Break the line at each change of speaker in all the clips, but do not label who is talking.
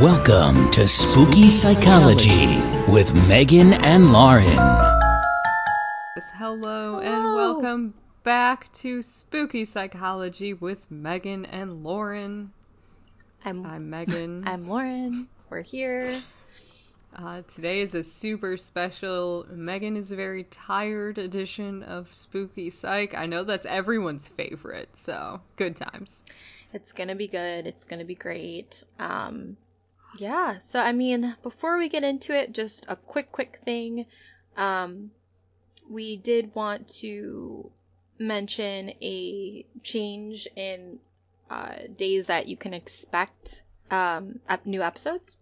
Welcome to Spooky Psychology with Megan and Lauren.
Hello and welcome back to Spooky Psychology with Megan and Lauren.
I'm
I'm Megan.
I'm Lauren. We're here.
Uh, today is a super special Megan is a very tired edition of Spooky Psych. I know that's everyone's favorite, so good times.
It's gonna be good. It's gonna be great. Um, yeah. So I mean, before we get into it, just a quick, quick thing. Um, we did want to mention a change in uh, days that you can expect um, ep- new episodes.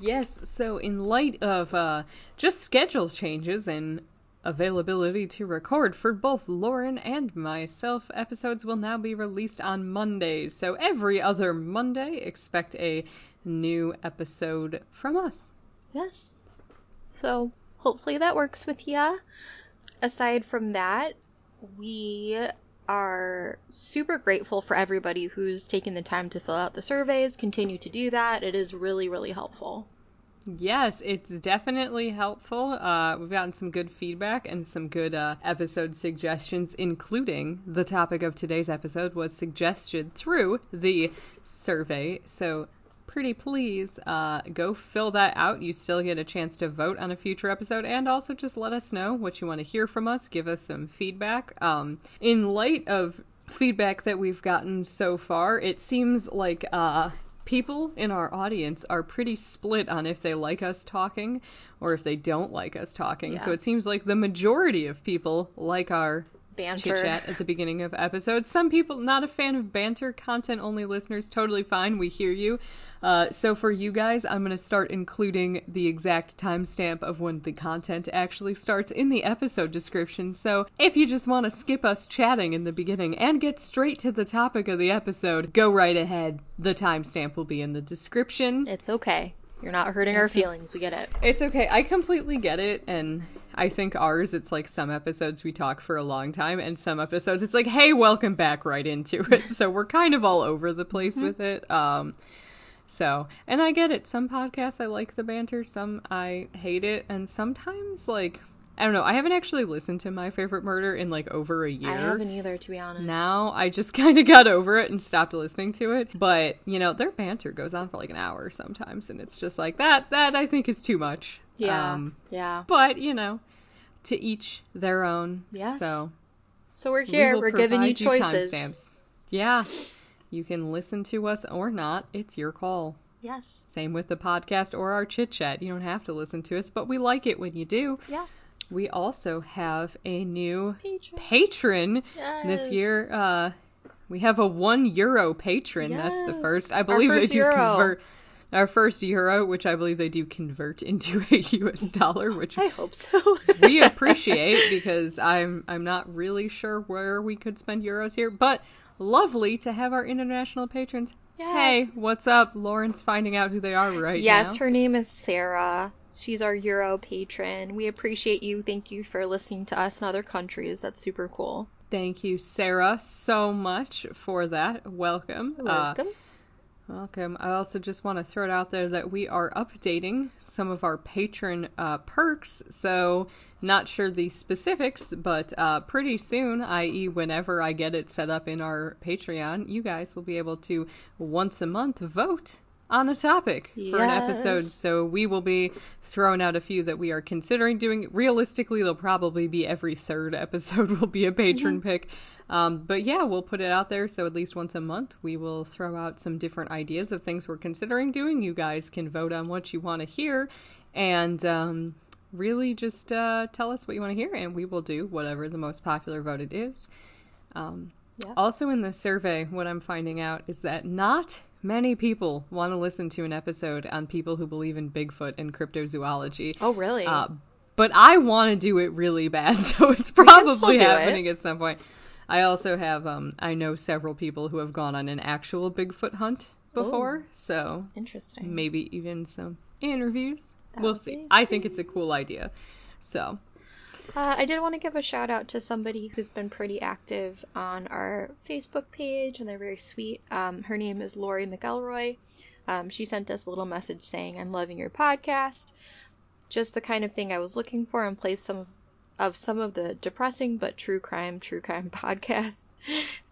Yes, so in light of uh, just schedule changes and availability to record for both Lauren and myself, episodes will now be released on Mondays. So every other Monday, expect a new episode from us.
Yes. So hopefully that works with ya. Aside from that, we are super grateful for everybody who's taken the time to fill out the surveys. Continue to do that. It is really, really helpful.
Yes, it's definitely helpful. Uh, we've gotten some good feedback and some good uh, episode suggestions, including the topic of today's episode was suggested through the survey. So, pretty please uh, go fill that out. You still get a chance to vote on a future episode, and also just let us know what you want to hear from us. Give us some feedback. Um, in light of feedback that we've gotten so far, it seems like uh, people in our audience are pretty split on if they like us talking or if they don't like us talking. So it seems like the majority of people like our
Banter.
chit chat at the beginning of episodes. Some people not a fan of banter, content only listeners, totally fine. We hear you. Uh, so for you guys, I'm gonna start including the exact timestamp of when the content actually starts in the episode description. So if you just want to skip us chatting in the beginning and get straight to the topic of the episode, go right ahead. The timestamp will be in the description.
It's okay. You're not hurting our feelings. We get it.
It's okay. I completely get it. And I think ours, it's like some episodes we talk for a long time, and some episodes it's like, hey, welcome back right into it. so we're kind of all over the place with it. Um, so, and I get it. Some podcasts I like the banter, some I hate it. And sometimes, like, I don't know. I haven't actually listened to My Favorite Murder in like over a year.
I haven't either, to be honest.
Now I just kind of got over it and stopped listening to it. But you know, their banter goes on for like an hour sometimes, and it's just like that. That I think is too much.
Yeah.
Um,
yeah.
but you know, to each their own.
Yeah.
So
So we're here.
will
We're giving you choices.
timestamps. Yeah, you can listen to us or not. It's your call.
yes.
Same with the podcast or our chit chat. You don't have to listen to us, but we like it when you do.
Yeah.
We also have a new
Patron.
patron this year. Uh, we have a one euro patron. That's the first. I believe
first
they do
euro.
convert. Our first euro, which I believe they do convert into a US dollar, which
I hope so.
we appreciate because I'm I'm not really sure where we could spend euros here, but lovely to have our international patrons.
Yes.
Hey, what's up? Lauren's finding out who they are right
Yes,
now.
her name is Sarah. She's our Euro patron. We appreciate you. Thank you for listening to us in other countries. That's super cool.
Thank you, Sarah, so much for that. Welcome. Uh,
Welcome.
Welcome. I also just want to throw it out there that we are updating some of our patron uh, perks. So, not sure the specifics, but uh, pretty soon, i.e., whenever I get it set up in our Patreon, you guys will be able to once a month vote on a topic for an episode. So, we will be throwing out a few that we are considering doing. Realistically, they'll probably be every third episode will be a patron pick. Um, but yeah, we'll put it out there. So at least once a month, we will throw out some different ideas of things we're considering doing. You guys can vote on what you want to hear, and um, really just uh, tell us what you want to hear, and we will do whatever the most popular voted is. Um,
Yeah.
Also, in the survey, what I'm finding out is that not many people want to listen to an episode on people who believe in Bigfoot and cryptozoology.
Oh, really?
Uh, but I want to do it really bad, so it's probably
do it.
happening at some point. I also have, um, I know several people who have gone on an actual Bigfoot hunt before, so
Interesting.
maybe even some interviews. we'll
would
see. I think it's a cool idea. So,
Uh, I did want to give a shout out to somebody who's been pretty active on our Facebook page, and they're very sweet. Um, her name is Lori McElroy. Um, she sent us a little message saying, I'm loving your podcast. Just the kind of thing I was looking for in place some of some of the depressing but true crime, true crime podcasts.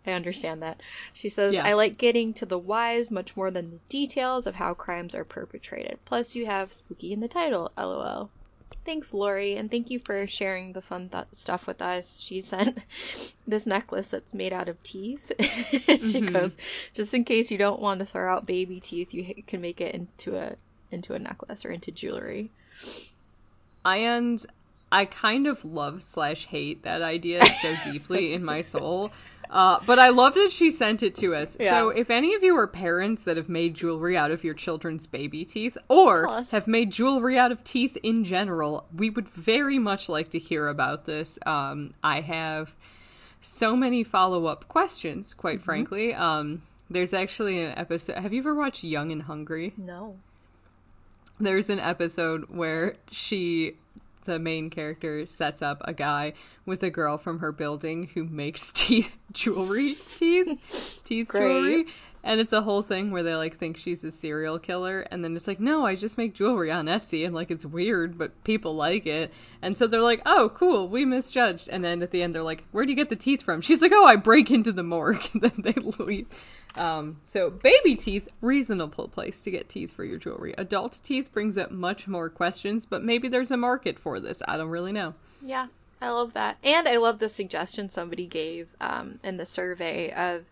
I understand that. She says,
Yeah.
I like getting to the whys much more than the details of how crimes are perpetrated. Plus, you have spooky in the title, lol. Thanks, Lori, and thank you for sharing the fun th- stuff with us. She sent this necklace that's made out of teeth. she mm-hmm. goes, just in case you don't want to throw out baby teeth, you can make it into a into a necklace or into jewelry.
and I kind of love slash hate that idea so deeply in my soul. Uh, but I love that she sent it to us. So if any of you are parents that have made jewelry out of your children's baby teeth or have made jewelry out of teeth in general, we would very much like to hear about this. Um, I have so many follow up questions, quite
Mm-hmm.
frankly. Um, there's actually an episode. Have you ever watched Young and Hungry?
No.
there's an episode where she the main character sets up a guy with a girl from her building who makes teeth jewelry teeth teeth
Great.
jewelry and it's a whole thing where they like think she's a serial killer and then it's like no i just make jewelry on etsy and like it's weird but people like it and so they're like oh cool we misjudged and then at the end they're like where do you get the teeth from she's like oh i break into the morgue and then they leave um, so baby teeth, reasonable place to get teeth for your jewelry. Adult teeth brings up much more questions, but maybe there's a market for this. I don't really know.
Yeah, I love that. And I love the suggestion somebody gave um, in the survey of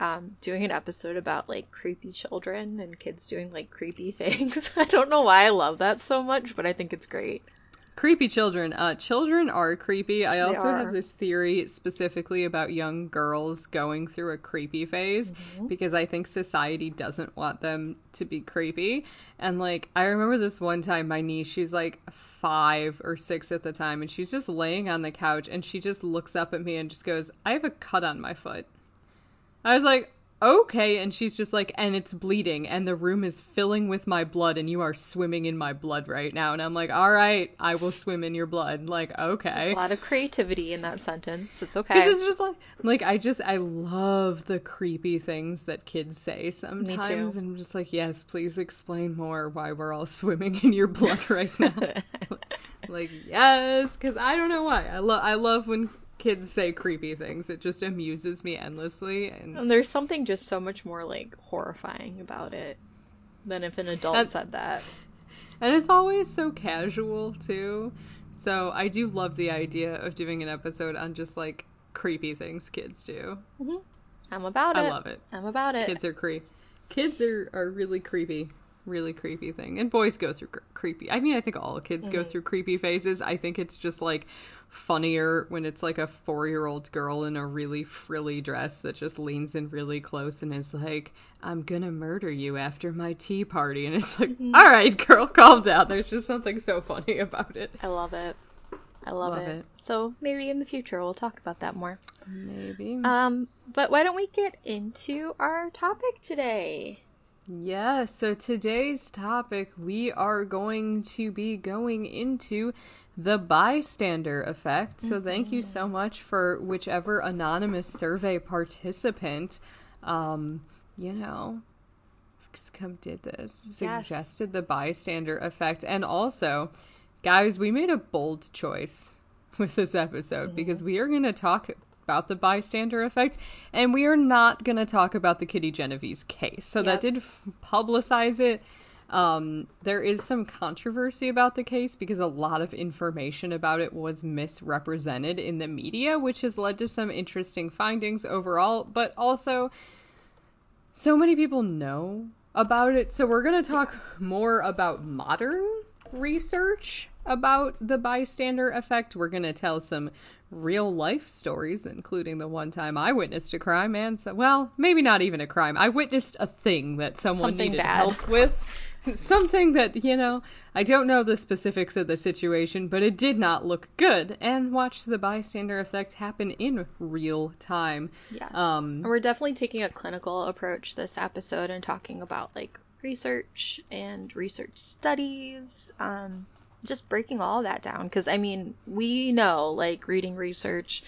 um, doing an episode about like creepy children and kids doing like creepy things. I don't know why I love that so much, but I think it's great.
Creepy children. Uh, children are creepy. I also
are.
have this theory specifically about young girls going through a creepy phase because I think society doesn't want them to be creepy. And like, I remember this one time, my niece, she's like five or six at the time, and she's just laying on the couch and she just looks up at me and just goes, I have a cut on my foot. I was like, okay. And she's just like, and it's bleeding, and the room is filling with my blood, and you are swimming in my blood right now. And I'm like, all right, I will swim in your blood. Like, okay.
A lot of creativity in that sentence. It's okay.
This is just like, like I just I love the creepy things that kids say sometimes, and I'm just like, yes, please explain more why we're all swimming in your blood right now. like, yes, because I don't know why. I love I love when kids say creepy things. It just amuses me endlessly, and
and there's something just so much more like horrifying about it than if an adult
That's-
said that.
and it's always so casual too. So I do love the idea of doing an episode on just like creepy things kids do. Mm-hmm.
I'm about it.
I love it.
I'm about it.
kids are creepy. kids are, are really creepy really creepy thing and boys go through cr- creepy i mean i think all kids go through creepy phases i think it's just like funnier when it's like a four-year-old girl in a really frilly dress that just leans in really close and is like i'm gonna murder you after my tea party and it's like "All right girl calm down there's just something so funny about it
I love it. I love,
Love
it.
it.
So maybe in the future we'll talk about that more.
maybe
Um, but why don't we get into our topic today?
Yeah, so today's topic, we are going to be going into the bystander effect. So thank you so much for whichever anonymous survey participant, um, you know, come did this,
Yes.
suggested the bystander effect. And also, guys, we made a bold choice with this episode because we are going to talk about the bystander effect and we are not going to talk about the Kitty Genovese case. So that did publicize it. Um, there is some controversy about the case because a lot of information about it was misrepresented in the media, which has led to some interesting findings overall, but also so many people know about it. So we're going to talk more about modern research about the bystander effect. We're going to tell some real life stories, including the one time I witnessed a crime and so, well, maybe not even a crime. I witnessed a thing that someone
Something
needed
bad.
help with. Something that, you know, I don't know the specifics of the situation, but it did not look good. And watched the bystander effect happen in real time.
Yes.
Um,
we're definitely taking a clinical approach this episode and talking about like research and research studies. Um, just breaking all that down because I mean we know like reading research,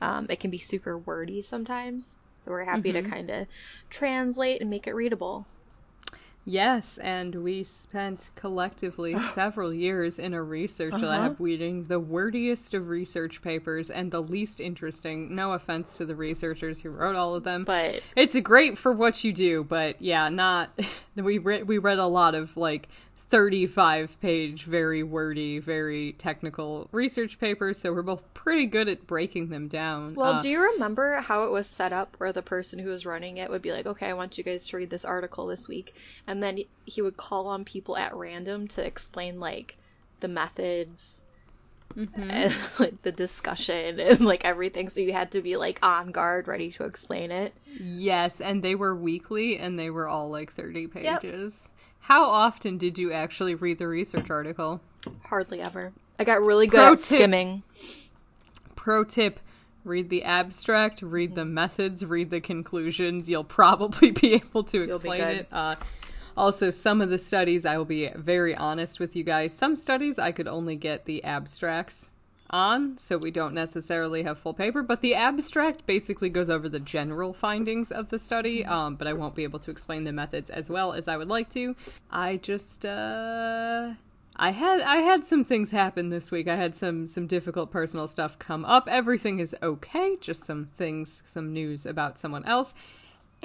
um, it can be super wordy sometimes. So we're happy to kind of translate and make it readable.
Yes, and we spent collectively several years in a research
Uh-huh.
lab reading the wordiest of research papers and the least interesting. No offense to the researchers who wrote all of them.
But
It's great for what you do, but yeah, not. We read we read a lot of like thirty-five page, very wordy, very technical research papers, so we're both pretty good at breaking them down.
well,
Uh,
do you remember how it was set up where the person who was running it would be like, "Okay, I want you guys to read this article this week." And then he would call on people at random to explain like the methods
Mm-hmm.
and like the discussion and like everything so you had to be like on guard ready to explain it.
yes, and they were weekly, and they were all like thirty
Yep.
How often did you actually read the research article?
Hardly ever. I got really good
Pro
at
tip.
skimming.
Pro tip read the abstract, read the methods, read the conclusions. You'll probably be able to explain it. Uh, also, some of the studies, I will be very honest with you guys. Some studies I could only get the abstracts on, so we don't necessarily have full paper, but the abstract basically goes over the general findings of the study, um, but I won't be able to explain the methods as well as I would like to. I just, uh. I had I had some things happen this week. I had some some difficult personal stuff come up. Everything is okay, just some things, some news about someone else.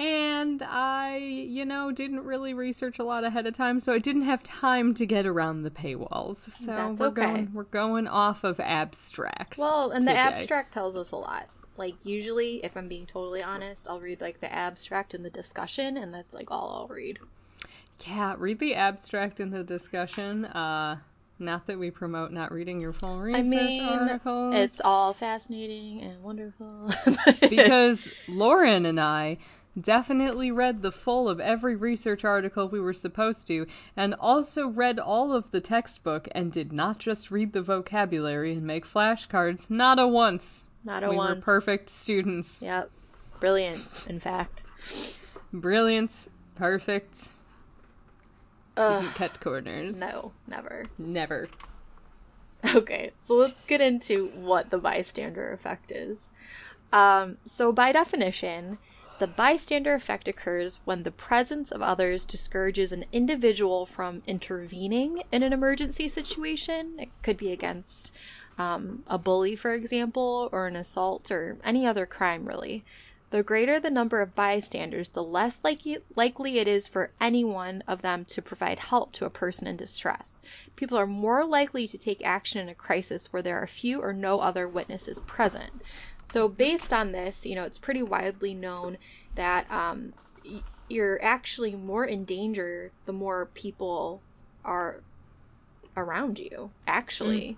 And I, you know, didn't really research a lot ahead of time, so I didn't have time to get around the paywalls. So
That's
we're
okay.
going we're going off of abstracts.
Well, and the abstract tells us a lot. Like usually, if I'm being totally honest, I'll read like the abstract and the discussion, and that's like all I'll read.
Yeah, read the abstract in the discussion. Uh not that we promote not reading your full research
I mean,
articles.
it's all fascinating and wonderful.
because Lauren and I definitely read the full of every research article we were supposed to, and also read all of the textbook and did not just read the vocabulary and make flashcards. Not a once.
Not a
we
once.
were perfect students.
Yep, brilliant. In fact,
Brilliant. Perfect.
Ugh,
Didn't cut corners.
no, never.
Never.
Okay, so let's get into what the bystander effect is. Um, so, by definition, the bystander effect occurs when the presence of others discourages an individual from intervening in an emergency situation. It could be against um, a bully, for example, or an assault, or any other crime, really. The greater the number of bystanders, the less likely, it is for any one of them to provide help to a person in distress. People are more likely to take action in a crisis where there are few or no other witnesses present. So, based on this, you know, it's pretty widely known that um, you're actually more in danger the more people are around you, actually.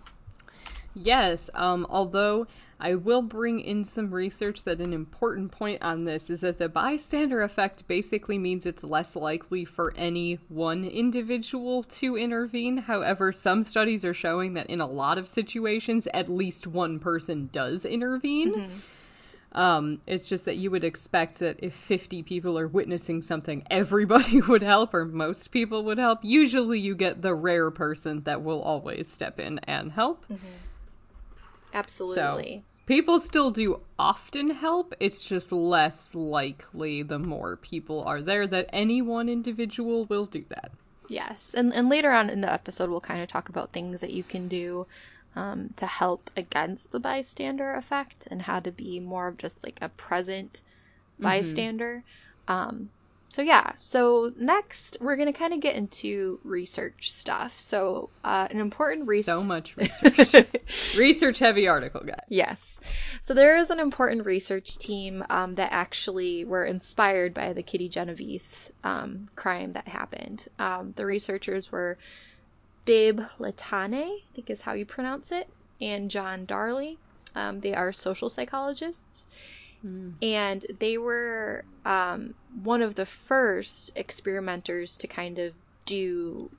Yes, um, although I will bring in some research that an important point on this is that the bystander effect basically means it's less likely for any one individual to intervene. However, some studies are showing that in a lot of situations, at least one person does intervene. Um, it's just that you would expect that if 50 people are witnessing something, everybody would help, or most people would help. Usually, you get the rare person that will always step in and help.
Absolutely.
People still do often help. It's just less likely the more people are there that any one individual will do that.
Yes, and and later on in the episode, we'll kind of talk about things that you can do um, to help against the bystander effect and how to be more of just like a present bystander. Um, so yeah, so next we're gonna kind of get into research stuff. So uh, an important research.
So much research. research heavy article, guys.
Yes. So there is an important research team um, that actually were inspired by the Kitty Genovese um, crime that happened. Um, the researchers were Bibb Latané, I think is how you pronounce it, and John Darley. Um, they are social psychologists. And they were um, one of the first experimenters to kind of do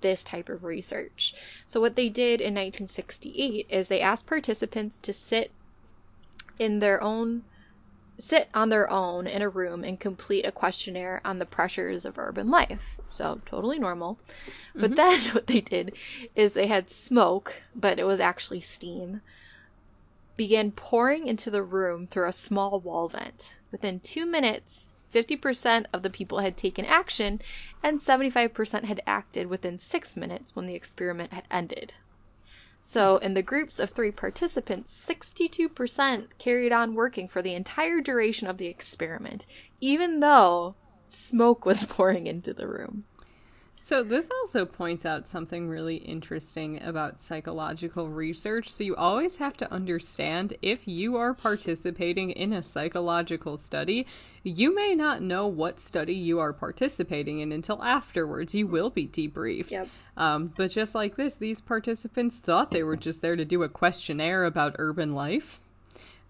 this type of research. So, what they did in 1968 is they asked participants to sit in their own sit on their own in a room and complete a questionnaire on the pressures of urban life. So, totally normal. But then what they did is they had smoke, but it was actually steam, began pouring into the room through a small wall vent. Within two minutes, 50% of the people had taken action, and 75% had acted within six minutes when the experiment had ended. So, in the groups of three participants, 62% carried on working for the entire duration of the experiment, even though smoke was pouring into the room.
So, this also points out something really interesting about psychological research. So, you always have to understand if you are participating in a psychological study, you may not know what study you are participating in until afterwards. You will be debriefed.
Yep.
Um, but just like this, these participants thought they were just there to do a questionnaire about urban life.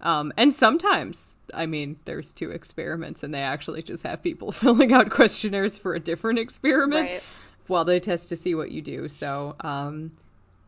Um, and sometimes, I mean, there's two experiments and they actually just have people filling out questionnaires for a different experiment
Right.
while they test to see what you do. So, um,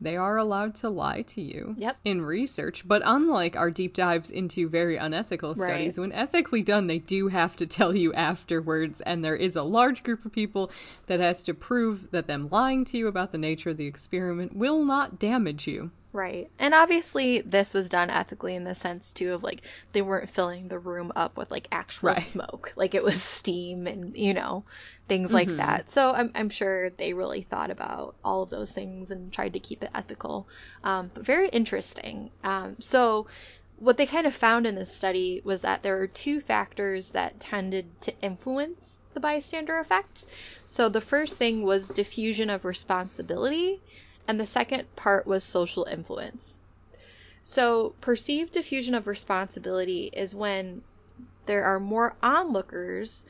they are allowed to lie to you
Yep.
in research. But unlike our deep dives into very unethical
Right.
studies, when ethically done, they do have to tell you afterwards. And there is a large group of people that has to prove that them lying to you about the nature of the experiment will not damage you.
Right. And obviously, this was done ethically in the sense, too, of like they weren't filling the room up with like actual
Right.
smoke. Like it was steam and, you know, things like that. So I'm, I'm sure they really thought about all of those things and tried to keep it ethical. Um, but very interesting. Um, so what they kind of found in this study was that there are two factors that tended to influence the bystander effect. So the first thing was diffusion of responsibility, and the second part was social influence. So, perceived diffusion of responsibility is when there are more onlookers,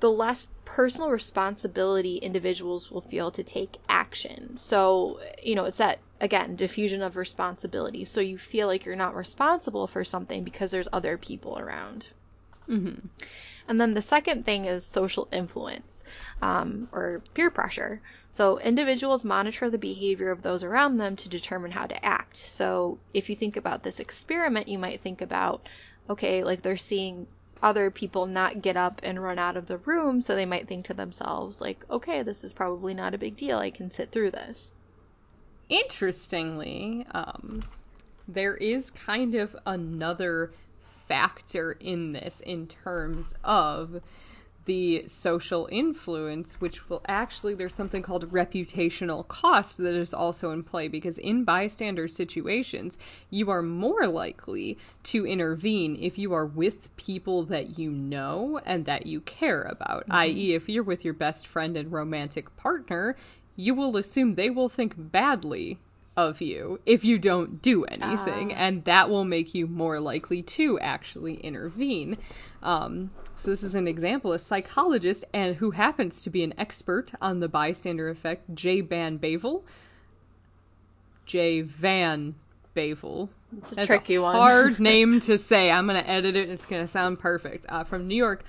the less personal responsibility individuals will feel to take action. So, you know, it's that, again, diffusion of responsibility. So you feel like you're not responsible for something because there's other people around. Mm-hmm. And then the second thing is social influence um, or peer pressure. So individuals monitor the behavior of those around them to determine how to act. So if you think about this experiment, you might think about, okay, like they're seeing other people not get up and run out of the room, so they might think to themselves, like, okay, this is probably not a big deal. I can sit through this.
Interestingly, um, there is kind of another factor in this in terms of the social influence, which will actually, there's something called reputational cost that is also in play because in bystander situations, you are more likely to intervene if you are with people that you know and that you care about, mm-hmm. i.e., if you're with your best friend and romantic partner, you will assume they will think badly of you if you don't do anything, and that will make you more likely to actually intervene. Um, so this is an example. A psychologist and who happens to be an expert on the bystander effect, Jay Van Bavel. Jay Van Bavel.
It's a
That's
tricky one.
Hard name to say. I'm going to edit it and it's going to sound perfect. Uh, from New York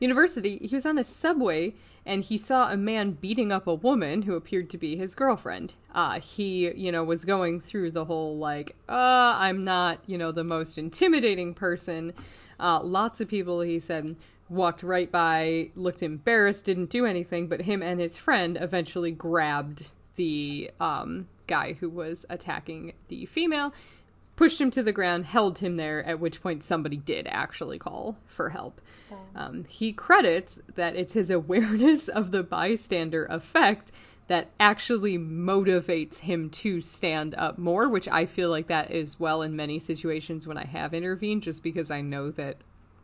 University, he was on a subway and he saw a man beating up a woman who appeared to be his girlfriend. Uh, he, you know, was going through the whole like, uh, I'm not, you know, the most intimidating person. Uh, lots of people, he said, walked right by, looked embarrassed, didn't do anything, but him and his friend eventually grabbed the um, guy who was attacking the female, pushed him to the ground, held him there, at which point somebody did actually call for help. Um, he credits that it's his awareness of the bystander effect that actually motivates him to stand up more, which I feel like that is well in many situations when I have intervened, just because I know that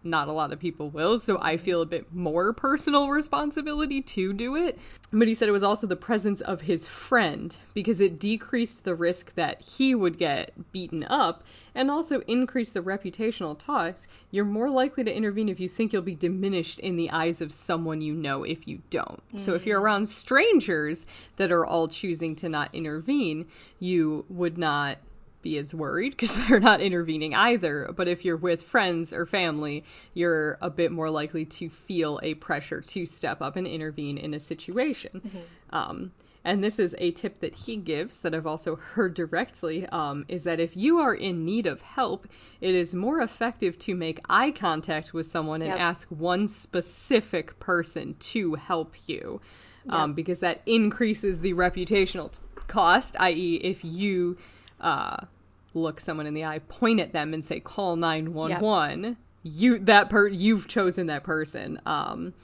not a lot of people will, so I feel a bit more personal responsibility to do it. But he said it was also the presence of his friend because it decreased the risk that he would get beaten up and also increased the reputational costs. You're more likely to intervene if you think you'll be diminished in the eyes of someone you know if you don't. So if you're around strangers that are all choosing to not intervene, you would not be as worried because they're not intervening either. But if you're with friends or family, you're a bit more likely to feel a pressure to step up and intervene in a situation. Um, and this is a tip that he gives that I've also heard directly um, is that if you are in need of help, it is more effective to make eye contact with someone and
Yep.
ask one specific person to help you um, because that increases the reputational cost, i.e., if you uh, look someone in the eye, point at them, and say, call 911, you that per you've chosen that person. Um,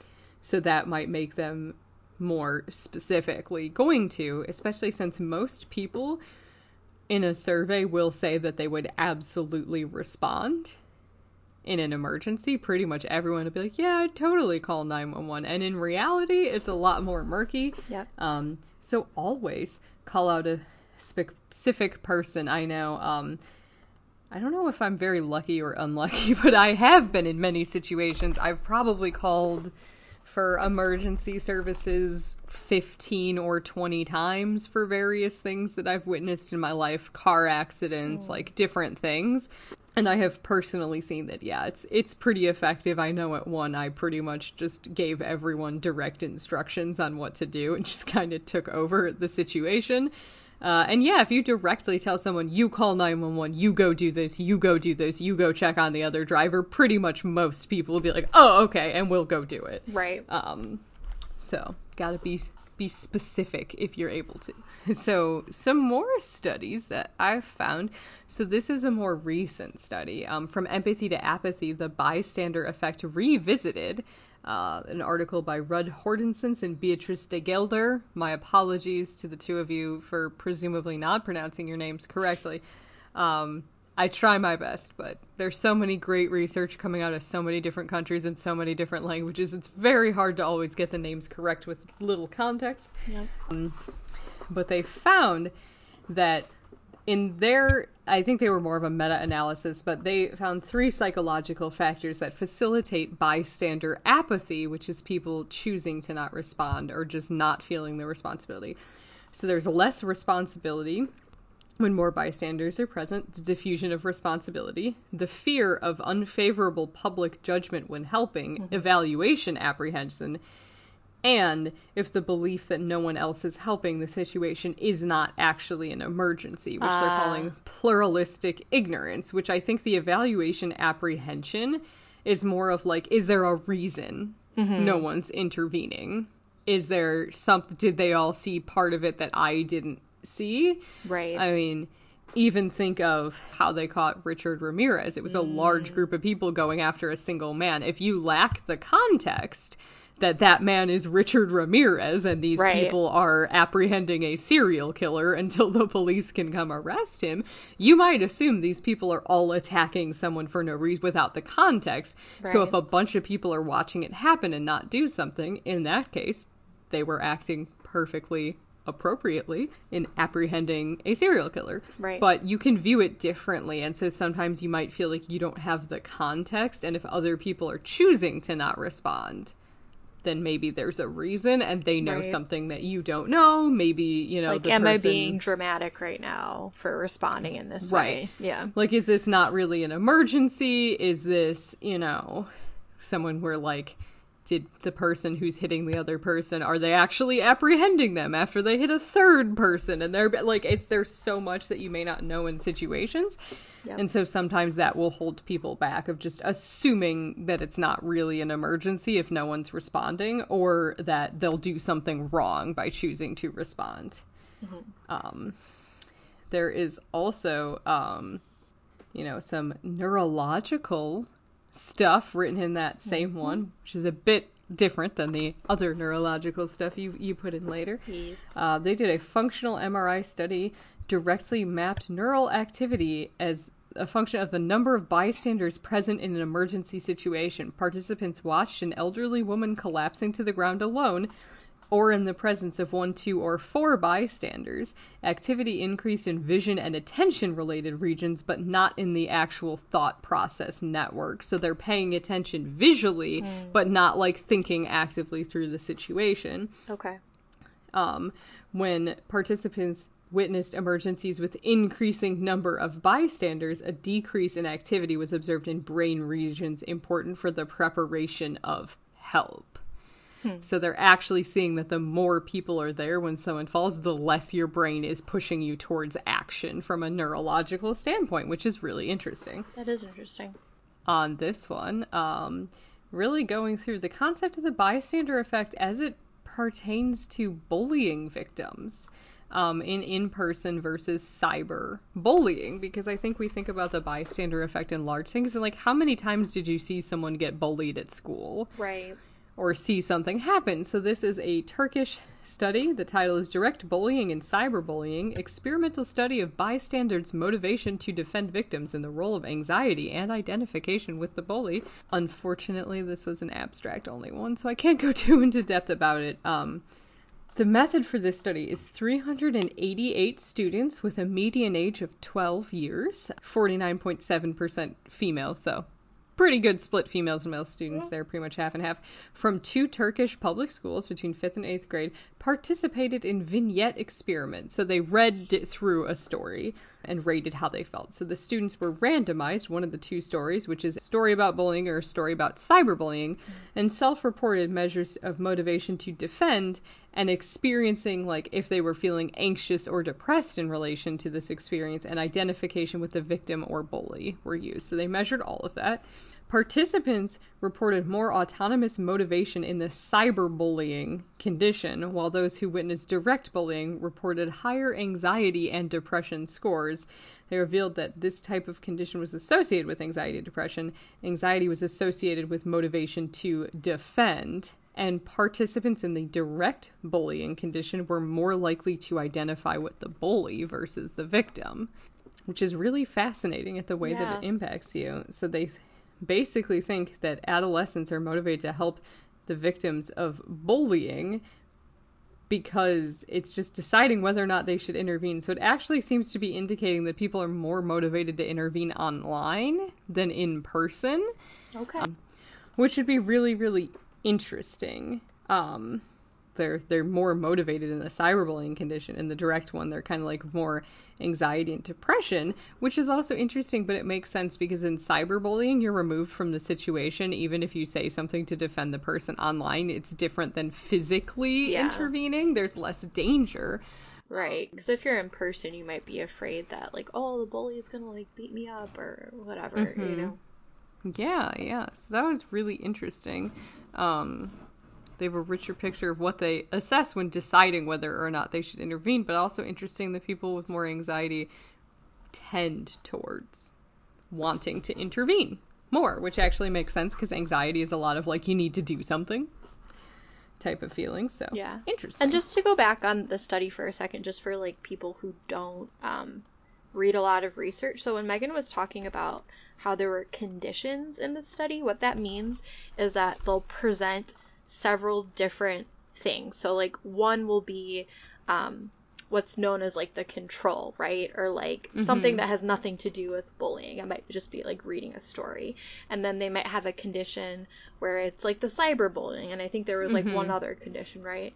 so that might make them more specifically going to, especially since most people in a survey will say that they would absolutely respond in an emergency. Pretty much everyone would be like, "Yeah, I'd totally call 911." And in reality, it's a lot more murky.
Yep.
Um, so always call out a specific person. I know. Um, I don't know if I'm very lucky or unlucky, but I have been in many situations. I've probably called for emergency services 15 or 20 times for various things that I've witnessed in my life, car accidents, like different things. And I have personally seen that yeah, it's it's pretty effective. I know at one I pretty much just gave everyone direct instructions on what to do and just kind of took over the situation. Uh, and yeah, if you directly tell someone, you call 911, you go do this, you go do this, you go check on the other driver, pretty much most people will be like, oh, okay, and we'll go do it.
Right.
Um, so gotta be be specific if you're able to. So some more studies that I've found. So this is a more recent study um, from Empathy to Apathy: The Bystander Effect Revisited. Uh, an article by Ruud Hortensen and Beatrice de Gelder. My apologies to the two of you for presumably not pronouncing your names correctly. Um, I try my best, but there's so many great research coming out of so many different countries and so many different languages. It's very hard to always get the names correct with little context.
Yep.
Um, but they found that in their I think they were more of a meta analysis, but they found three psychological factors that facilitate bystander apathy, which is people choosing to not respond or just not feeling the responsibility. So there's less responsibility when more bystanders are present, the diffusion of responsibility, the fear of unfavorable public judgment when helping, mm-hmm. evaluation apprehension, and if the belief that no one else is helping the situation is not actually an emergency, which they're ah. calling pluralistic ignorance, which I think the evaluation apprehension is more of like, is there a reason mm-hmm. no one's intervening? Is there something, did they all see part of it that I didn't see?
Right.
I mean, even think of how they caught Richard Ramirez. It was a large mm. group of people going after a single man. If you lack the context that that man is Richard Ramirez and these
Right.
people are apprehending a serial killer until the police can come arrest him, you might assume these people are all attacking someone for no reason without the context. So if a bunch of people are watching it happen and not do something, in that case, they were acting perfectly appropriately in apprehending a serial killer.
Right.
But you can view it differently. And so sometimes you might feel like you don't have the context. And if other people are choosing to not respond, then maybe there's a reason and they know
Right.
something that you don't know. Maybe, you know,
like,
the
am
person...
I being dramatic right now for responding in this
Right.
way? Yeah.
Like, is this not really an emergency? Is this, you know, someone where, like, did the person who's hitting the other person, are they actually apprehending them after they hit a third person? And they're like, it's there's so much that you may not know in situations.
Yep.
And so sometimes that will hold people back of just assuming that it's not really an emergency if no one's responding, or that they'll do something wrong by choosing to respond. Um, there is also um, you know, some neurological stuff written in that same one, which is a bit different than the other neurological stuff you you put in later. Uh, they did a functional MRI study, directly mapped neural activity as a function of the number of bystanders present in an emergency situation. Participants watched an elderly woman collapsing to the ground alone, or in the presence of one, two, or four bystanders. Activity increased in vision and attention related regions, but not in the actual thought process network. So they're paying attention visually, but not like thinking actively through the situation
Okay.
um, when participants witnessed emergencies with increasing number of bystanders, a decrease in activity was observed in brain regions important for the preparation of help. So they're actually seeing that the more people are there when someone falls, the less your brain is pushing you towards action from a neurological standpoint, which is really interesting
That is interesting.
on this one. Um, really going through the concept of the bystander effect as it pertains to bullying victims. um, in in person versus cyber bullying because I think we think about the bystander effect in large things and like how many times did you see someone get bullied at school?
Right.
Or see something happen. So, this is a Turkish study. The title is Direct Bullying and Cyberbullying Experimental Study of Bystanders' Motivation to Defend Victims in the Role of Anxiety and Identification with the Bully. Unfortunately, this was an abstract only one, so I can't go too into depth about it. Um, the method for this study is 388 students with a median age of 12 years, 49.7% female, so pretty good split females and male students there, pretty much half and half, from two Turkish public schools between 5th and 8th grade, participated in vignette experiments. So they read through a story and rated how they felt. So the students were randomized, one of the two stories, which is a story about bullying or a story about cyberbullying, and self reported measures of motivation to defend and experiencing like if they were feeling anxious or depressed in relation to this experience and identification with the victim or bully were used. So they measured all of that. Participants reported more autonomous motivation in the cyberbullying condition, while those who witnessed direct bullying reported higher anxiety and depression scores. They revealed that this type of condition was associated with anxiety and depression. Anxiety was associated with motivation to defend, and participants in the direct bullying condition were more likely to identify with the bully versus the victim, which is really fascinating at the way
Yeah.
that it impacts you. So they basically think that adolescents are motivated to help the victims of bullying because it's just deciding whether or not they should intervene. So it actually seems to be indicating that people are more motivated to intervene online than in person
Okay.
which would be really really interesting um they're they're more motivated in the cyberbullying condition in the direct one they're kind of like more anxiety and depression which is also interesting but it makes sense because in cyberbullying you're removed from the situation even if you say something to defend the person online it's different than physically
Yeah.
intervening there's less danger
Right. Because if you're in person, you might be afraid that, like, oh, the bully is going to, like, beat me up or whatever, you
Mhm.
know?
Yeah, yeah. So that was really interesting. Um, they have a richer picture of what they assess when deciding whether or not they should intervene, but also interesting that people with more anxiety tend towards wanting to intervene more, which actually makes sense because anxiety is a lot of like you need to do something type of feeling. So
Yeah.
interesting.
And just to go back on the study for a second, just for like people who don't um, read a lot of research. So when Megan was talking about how there were conditions in the study, what that means is that they'll present several different things. So like one will be um, what's known as like the control, right? Or like something that has nothing to do with bullying. It might just be like reading a story. And then they might have a condition where it's like the cyberbullying. And I think there was like one other condition, right?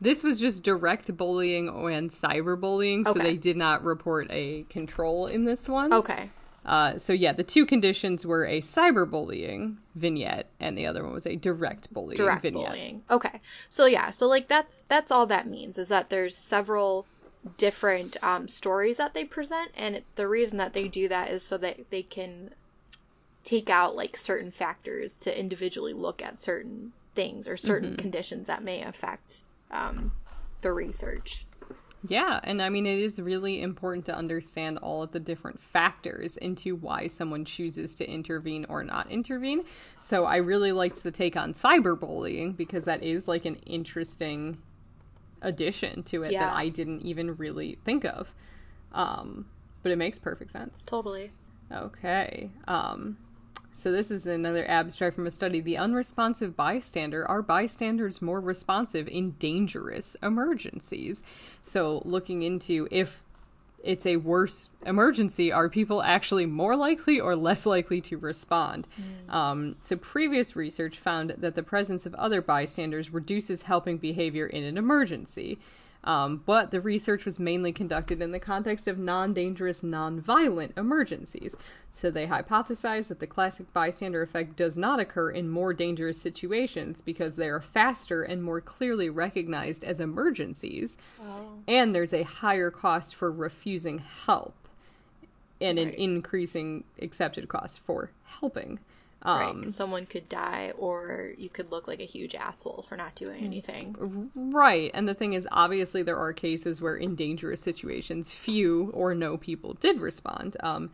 This was just direct bullying and cyberbullying, so
Okay.
they did not report a control in this one.
Okay.
Uh, so yeah, the two conditions were a cyberbullying vignette, and the other one was a direct bullying
Direct
vignette.
bullying. Okay. So yeah, so like that's that's all that means is that there's several different um, stories that they present, and it, the reason that they do that is so that they can take out like certain factors to individually look at certain things or certain conditions that may affect um, the research.
Yeah, and I mean, it is really important to understand all of the different factors into why someone chooses to intervene or not intervene. So I really liked the take on cyberbullying because that is like an interesting addition to it
Yeah.
that I didn't even really think of. Um, but it makes perfect sense.
Totally.
Okay. Um, so this is another abstract from a study. The unresponsive bystander are bystanders more responsive in dangerous emergencies. So looking into if it's a worse emergency, are people actually more likely or less likely to respond? Um, so previous research found that the presence of other bystanders reduces helping behavior in an emergency. Um, but the research was mainly conducted in the context of non dangerous, non violent emergencies. So they hypothesized that the classic bystander effect does not occur in more dangerous situations because they are faster and more clearly recognized as emergencies. And there's a higher cost for refusing help and an increasing accepted cost for helping.
Um, right, someone could die, or you could look like a huge asshole for not doing anything.
Right, and the thing is, obviously, there are cases where in dangerous situations, few or no people did respond. Um,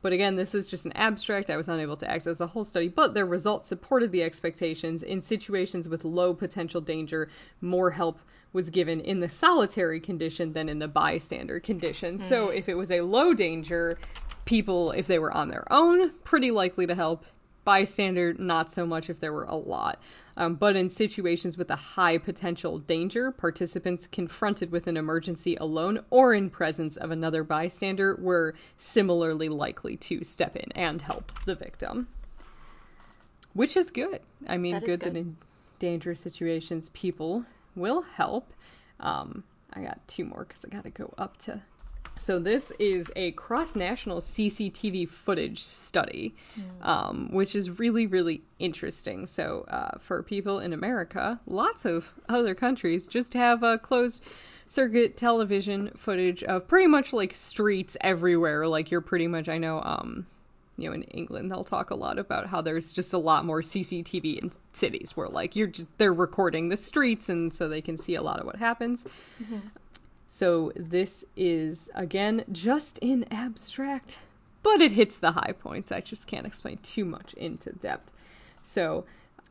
but again, this is just an abstract. I was unable to access the whole study, but their results supported the expectations. In situations with low potential danger, more help was given in the solitary condition than in the bystander condition. Mm. So if it was a low danger, people, if they were on their own, pretty likely to help. Bystander, not so much if there were a lot. Um, but in situations with a high potential danger, participants confronted with an emergency alone or in presence of another bystander were similarly likely to step in and help the victim. Which is good. I mean, that good, good, that in dangerous situations, people will help. Um, I got two more because I got to go up to so this is a cross-national CCTV footage study, mm. um, which is really, really interesting. So uh, for people in America, lots of other countries just have a closed circuit television footage of pretty much like streets everywhere. Like you're pretty much, I know, um, you know, in England they'll talk a lot about how there's just a lot more CCTV in cities where like you're just they're recording the streets and so they can see a lot of what happens. Mm-hmm. So this is, again, just in abstract, but it hits the high points. I just can't explain too much into depth. So,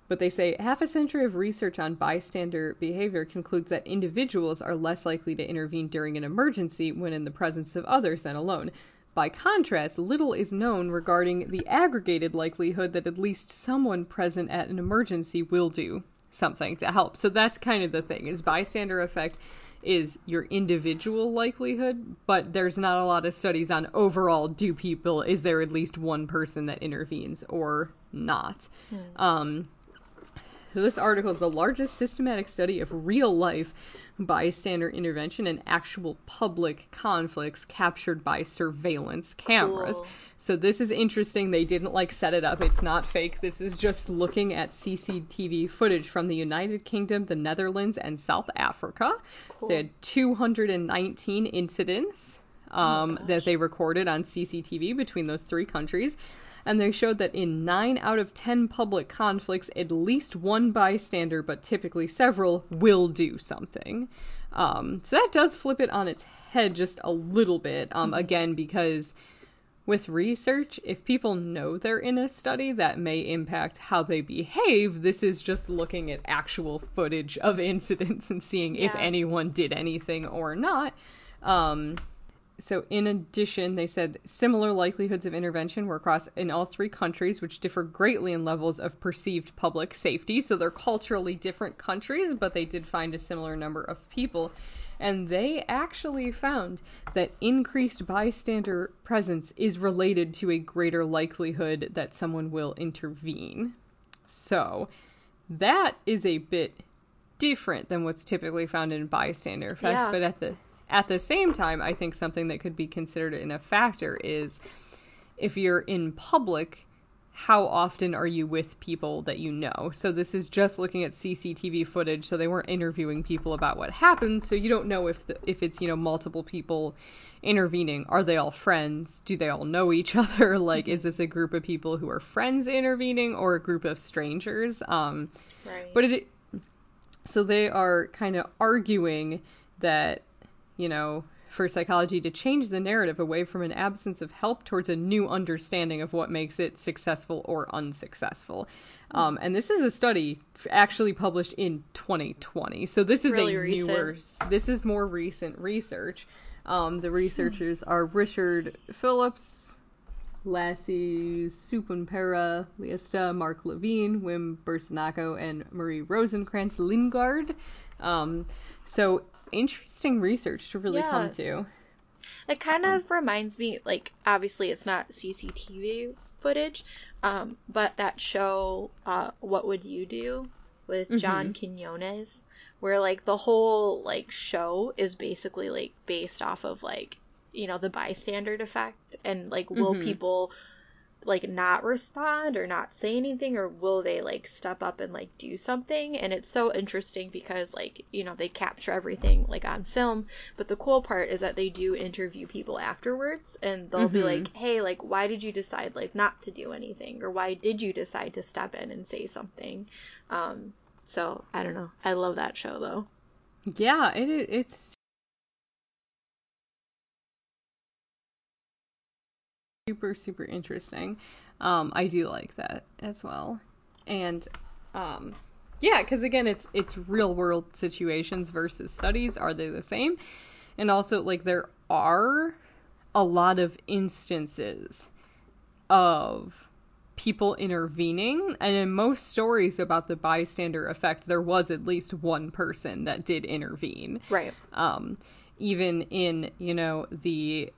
but they say half a century of research on bystander behavior concludes that individuals are less likely to intervene during an emergency when in the presence of others than alone. By contrast, little is known regarding the aggregated likelihood that at least someone present at an emergency will do something to help. So that's kind of the thing is bystander effect is your individual likelihood, but there's not a lot of studies on overall do people is there at least one person that intervenes or not. Hmm. Um, this article is the largest systematic study of real life bystander intervention and actual public conflicts captured by surveillance cameras. Cool. So this is interesting. They didn't like set it up. It's not fake. This is just looking at CCTV footage from the United Kingdom, the Netherlands, and South Africa. Cool. They had 219 incidents um, oh that they recorded on CCTV between those three countries and they showed that in 9 out of 10 public conflicts, at least one bystander, but typically several, will do something. Um, so that does flip it on its head just a little bit, um, mm-hmm. again, because with research, if people know they're in a study, that may impact how they behave. This is just looking at actual footage of incidents and seeing yeah. if anyone did anything or not. Um, so in addition they said similar likelihoods of intervention were across in all three countries which differ greatly in levels of perceived public safety. So they're culturally different countries but they did find a similar number of people. And they actually found that increased bystander presence is related to a greater likelihood that someone will intervene. So that is a bit different than what's typically found in bystander effects yeah. but at the at the same time, I think something that could be considered in a factor is if you're in public, how often are you with people that you know? So this is just looking at CCTV footage, so they weren't interviewing people about what happened, so you don't know if the, if it's, you know, multiple people intervening. Are they all friends? Do they all know each other? Like is this a group of people who are friends intervening or a group of strangers? Um right. but it so they are kind of arguing that you know, for psychology to change the narrative away from an absence of help towards a new understanding of what makes it successful or unsuccessful. Um, and this is a study actually published in 2020. So this is really a recent. newer, this is more recent research. Um, the researchers are Richard Philpot, Lasse Suonperä Liebst, Mark Levine, Wim Bernasco, and Marie Rosenkrantz Lindegaard. Um, so interesting research to really yeah. come to.
It kind of reminds me, like, obviously it's not CCTV footage, um, but that show, uh, What Would You Do, with mm-hmm. John Quinones, where, like, the whole, like, show is basically, like, based off of, like, you know, the bystander effect, and, like, will mm-hmm. people like not respond or not say anything or will they like step up and like do something? And it's so interesting because like you know they capture everything like on film but the cool part is that they do interview people afterwards and they'll mm-hmm. be like hey like why did you decide like not to do anything? Or why did you decide to step in and say something? Um so i don't know. I love that show though.
Yeah it it's super super interesting. Um i do like that as well. And um yeah because again it's it's real world situations versus studies. Are they the same? And also like there are a lot of instances of people intervening. And in most stories about the bystander effect there was at least one person that did intervene.
Right.
Um even in you know the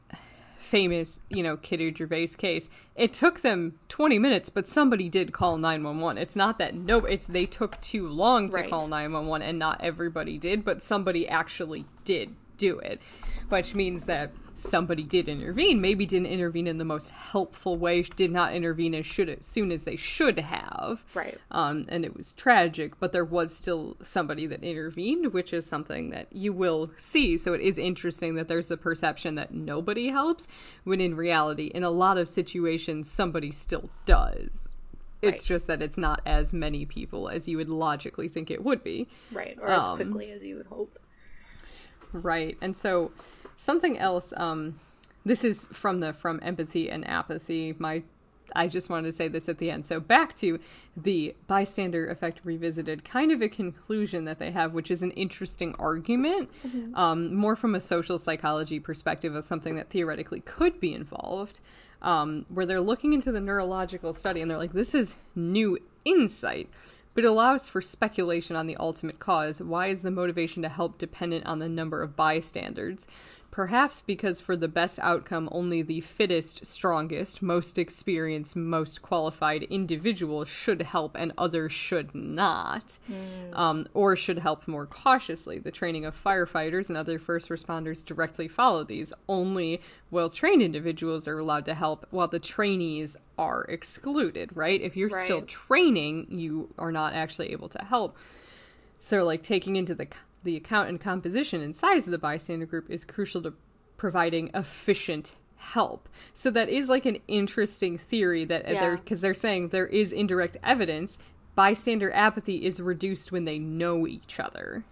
famous, you know, Kitty Genovese case, it took them 20 minutes, but somebody did call 911. It's not that no, it's they took too long to right. call 911 and not everybody did, but somebody actually did do it, which means that somebody did intervene, maybe didn't intervene in the most helpful way, did not intervene as should as soon as they should have.
Right.
Um, and it was tragic, but there was still somebody that intervened, which is something that you will see. So it is interesting that there's the perception that nobody helps, when in reality, in a lot of situations, somebody still does. It's right. just that it's not as many people as you would logically think it would be.
Right. Or as um, quickly as you would hope.
Right. And so something else um this is from the from empathy and apathy my I just wanted to say this at the end. So back to the bystander effect revisited, kind of a conclusion that they have, which is an interesting argument, mm-hmm. um, more from a social psychology perspective of something that theoretically could be involved, um, where they're looking into the neurological study and they're like, this is new insight. But it allows for speculation on the ultimate cause. Why is the motivation to help dependent on the number of bystanders? Perhaps because for the best outcome, only the fittest, strongest, most experienced, most qualified individual should help and others should not, mm. um, or should help more cautiously. The training of firefighters and other first responders directly follow these. Only well trained individuals are allowed to help, while the trainees are excluded, right? If you're right. still training, you are not actually able to help. So they're like taking into the the account and composition and size of the bystander group is crucial to providing efficient help. So that is like an interesting theory that yeah. they're because they're saying there is indirect evidence bystander apathy is reduced when they know each other.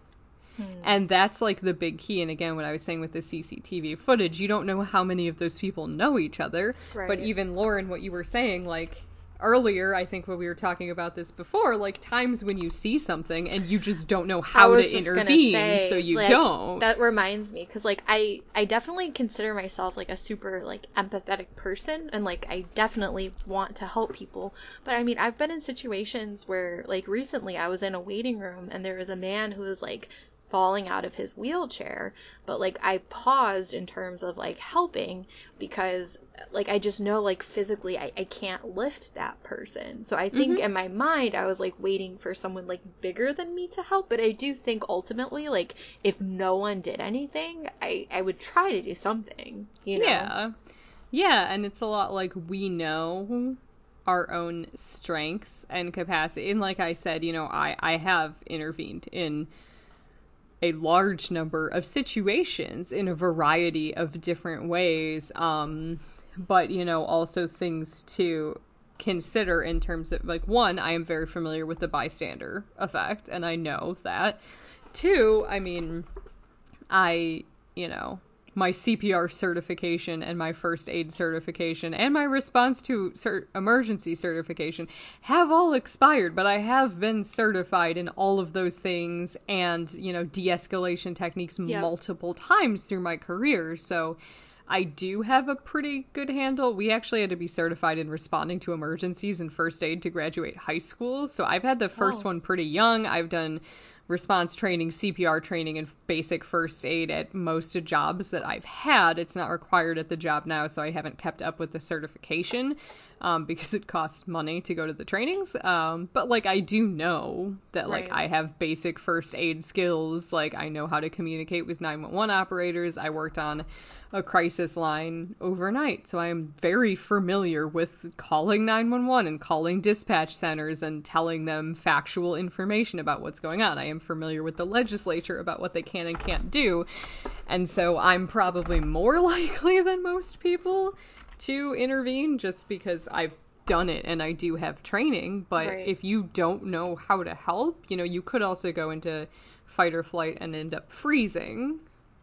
Hmm. And that's like the big key. And again, what I was saying with the CCTV footage, you don't know how many of those people know each other. Right. But even Lauren, what you were saying, like earlier, I think when we were talking about this before, like times when you see something and you just don't know how to intervene, say, so you
like,
don't.
That reminds me because like I I definitely consider myself like a super like empathetic person and like I definitely want to help people. But I mean, I've been in situations where like recently I was in a waiting room and there was a man who was like falling out of his wheelchair but like i paused in terms of like helping because like i just know like physically i, I can't lift that person. So i think mm-hmm. in my mind i was like waiting for someone like bigger than me to help but i do think ultimately like if no one did anything i i would try to do something you know?
Yeah. Yeah and it's a lot like we know our own strengths and capacity and like i said you know i i have intervened in a large number of situations in a variety of different ways. Um, but, you know, also things to consider in terms of like, one, I am very familiar with the bystander effect, and I know that. Two, I mean, I, you know, my CPR certification and my first aid certification and my response to cert- emergency certification have all expired, but I have been certified in all of those things and, you know, de escalation techniques yep. multiple times through my career. So I do have a pretty good handle. We actually had to be certified in responding to emergencies and first aid to graduate high school. So I've had the first oh. one pretty young. I've done response training, CPR training, and basic first aid at most jobs that I've had. It's not required at the job now, so I haven't kept up with the certification. Um, because it costs money to go to the trainings. Um, but like I do know that like
Right.
I have basic first aid skills. Like I know how to communicate with 911 operators. I worked on a crisis line overnight, so I am very familiar with calling 911 and calling dispatch centers and telling them factual information about what's going on. I am familiar with the legislature about what they can and can't do. And so I'm probably more likely than most people to intervene just because I've done it and I do have training. But
Right.
if you don't know how to help, you know, you could also go into fight or flight and end up freezing,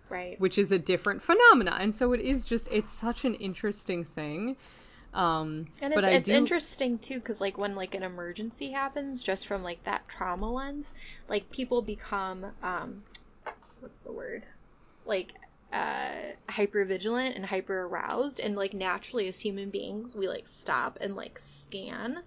Right.
which is a different phenomena. And so it is just, it's such an interesting thing. Um,
And it's, it's
do,
interesting too, because like when like an emergency happens, just from like that trauma lens, like people become um, what's the word? Like uh hyper vigilant and hyper aroused, and like naturally as human beings, we like stop and like scan.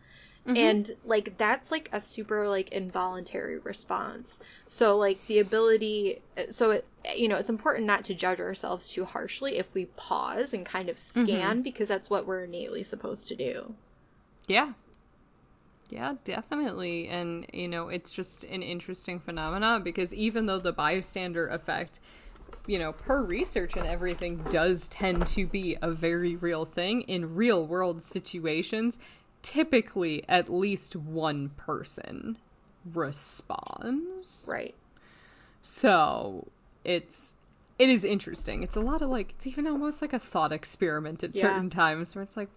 Mm-hmm. And like that's like a super like involuntary response. So like the ability uh, so it you know, it's important not to judge ourselves too harshly if we pause and kind of mm-hmm. scan because that's what we're innately supposed to do.
Yeah. Yeah, definitely. And, you know, it's just an interesting phenomenon because even though the bystander effect, you know, per research and everything does tend to be a very real thing in real world situations, typically at least one person responds.
Right.
So it's it is interesting. It's a lot of like it's even almost like a thought experiment at
Yeah.
certain times where it's like,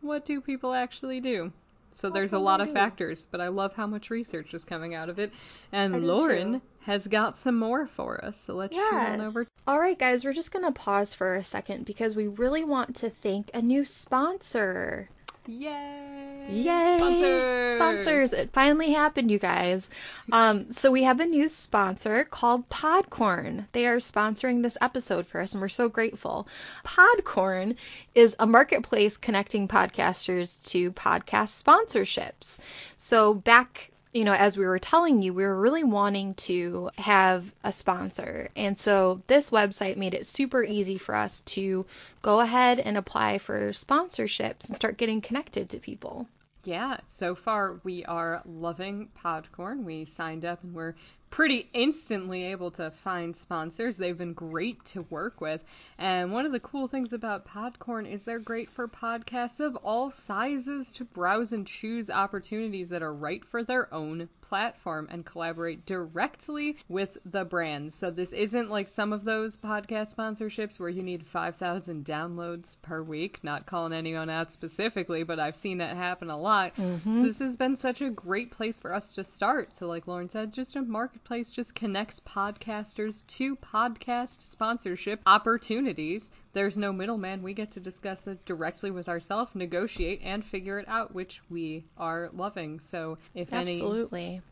what do people actually do? So oh, there's a lot of factors, but I love how much research is coming out of it. And Lauren
too.
has got some more for us. So let's on over.
All right, guys, we're just going to pause for a second because we really want to thank a new sponsor.
Yay!
Yay!
Sponsors!
Sponsors! It finally happened, you guys. Um, so we have a new sponsor called Podcorn. They are sponsoring this episode for us, and we're so grateful. Podcorn is a marketplace connecting podcasters to podcast sponsorships. So back you know, as we were telling you, we were really wanting to have a sponsor. And so this website made it super easy for us to go ahead and apply for sponsorships and start getting connected to people.
Yeah, so far we are loving Podcorn. We signed up and we're pretty instantly able to find sponsors. They've been great to work with. And one of the cool things about Podcorn is they're great for podcasts of all sizes to browse and choose opportunities that are right for their own platform and collaborate directly with the brands. So this isn't like some of those podcast sponsorships where you need 5,000 downloads per week. Not calling anyone out specifically, but I've seen that happen a lot. Mm-hmm. So this has been such a great place for us to start. So like Lauren said, just a marketplace just connects podcasters to podcast sponsorship opportunities. There's no middleman. We get to discuss it directly with ourselves, negotiate, and figure it out, which we are loving. So if any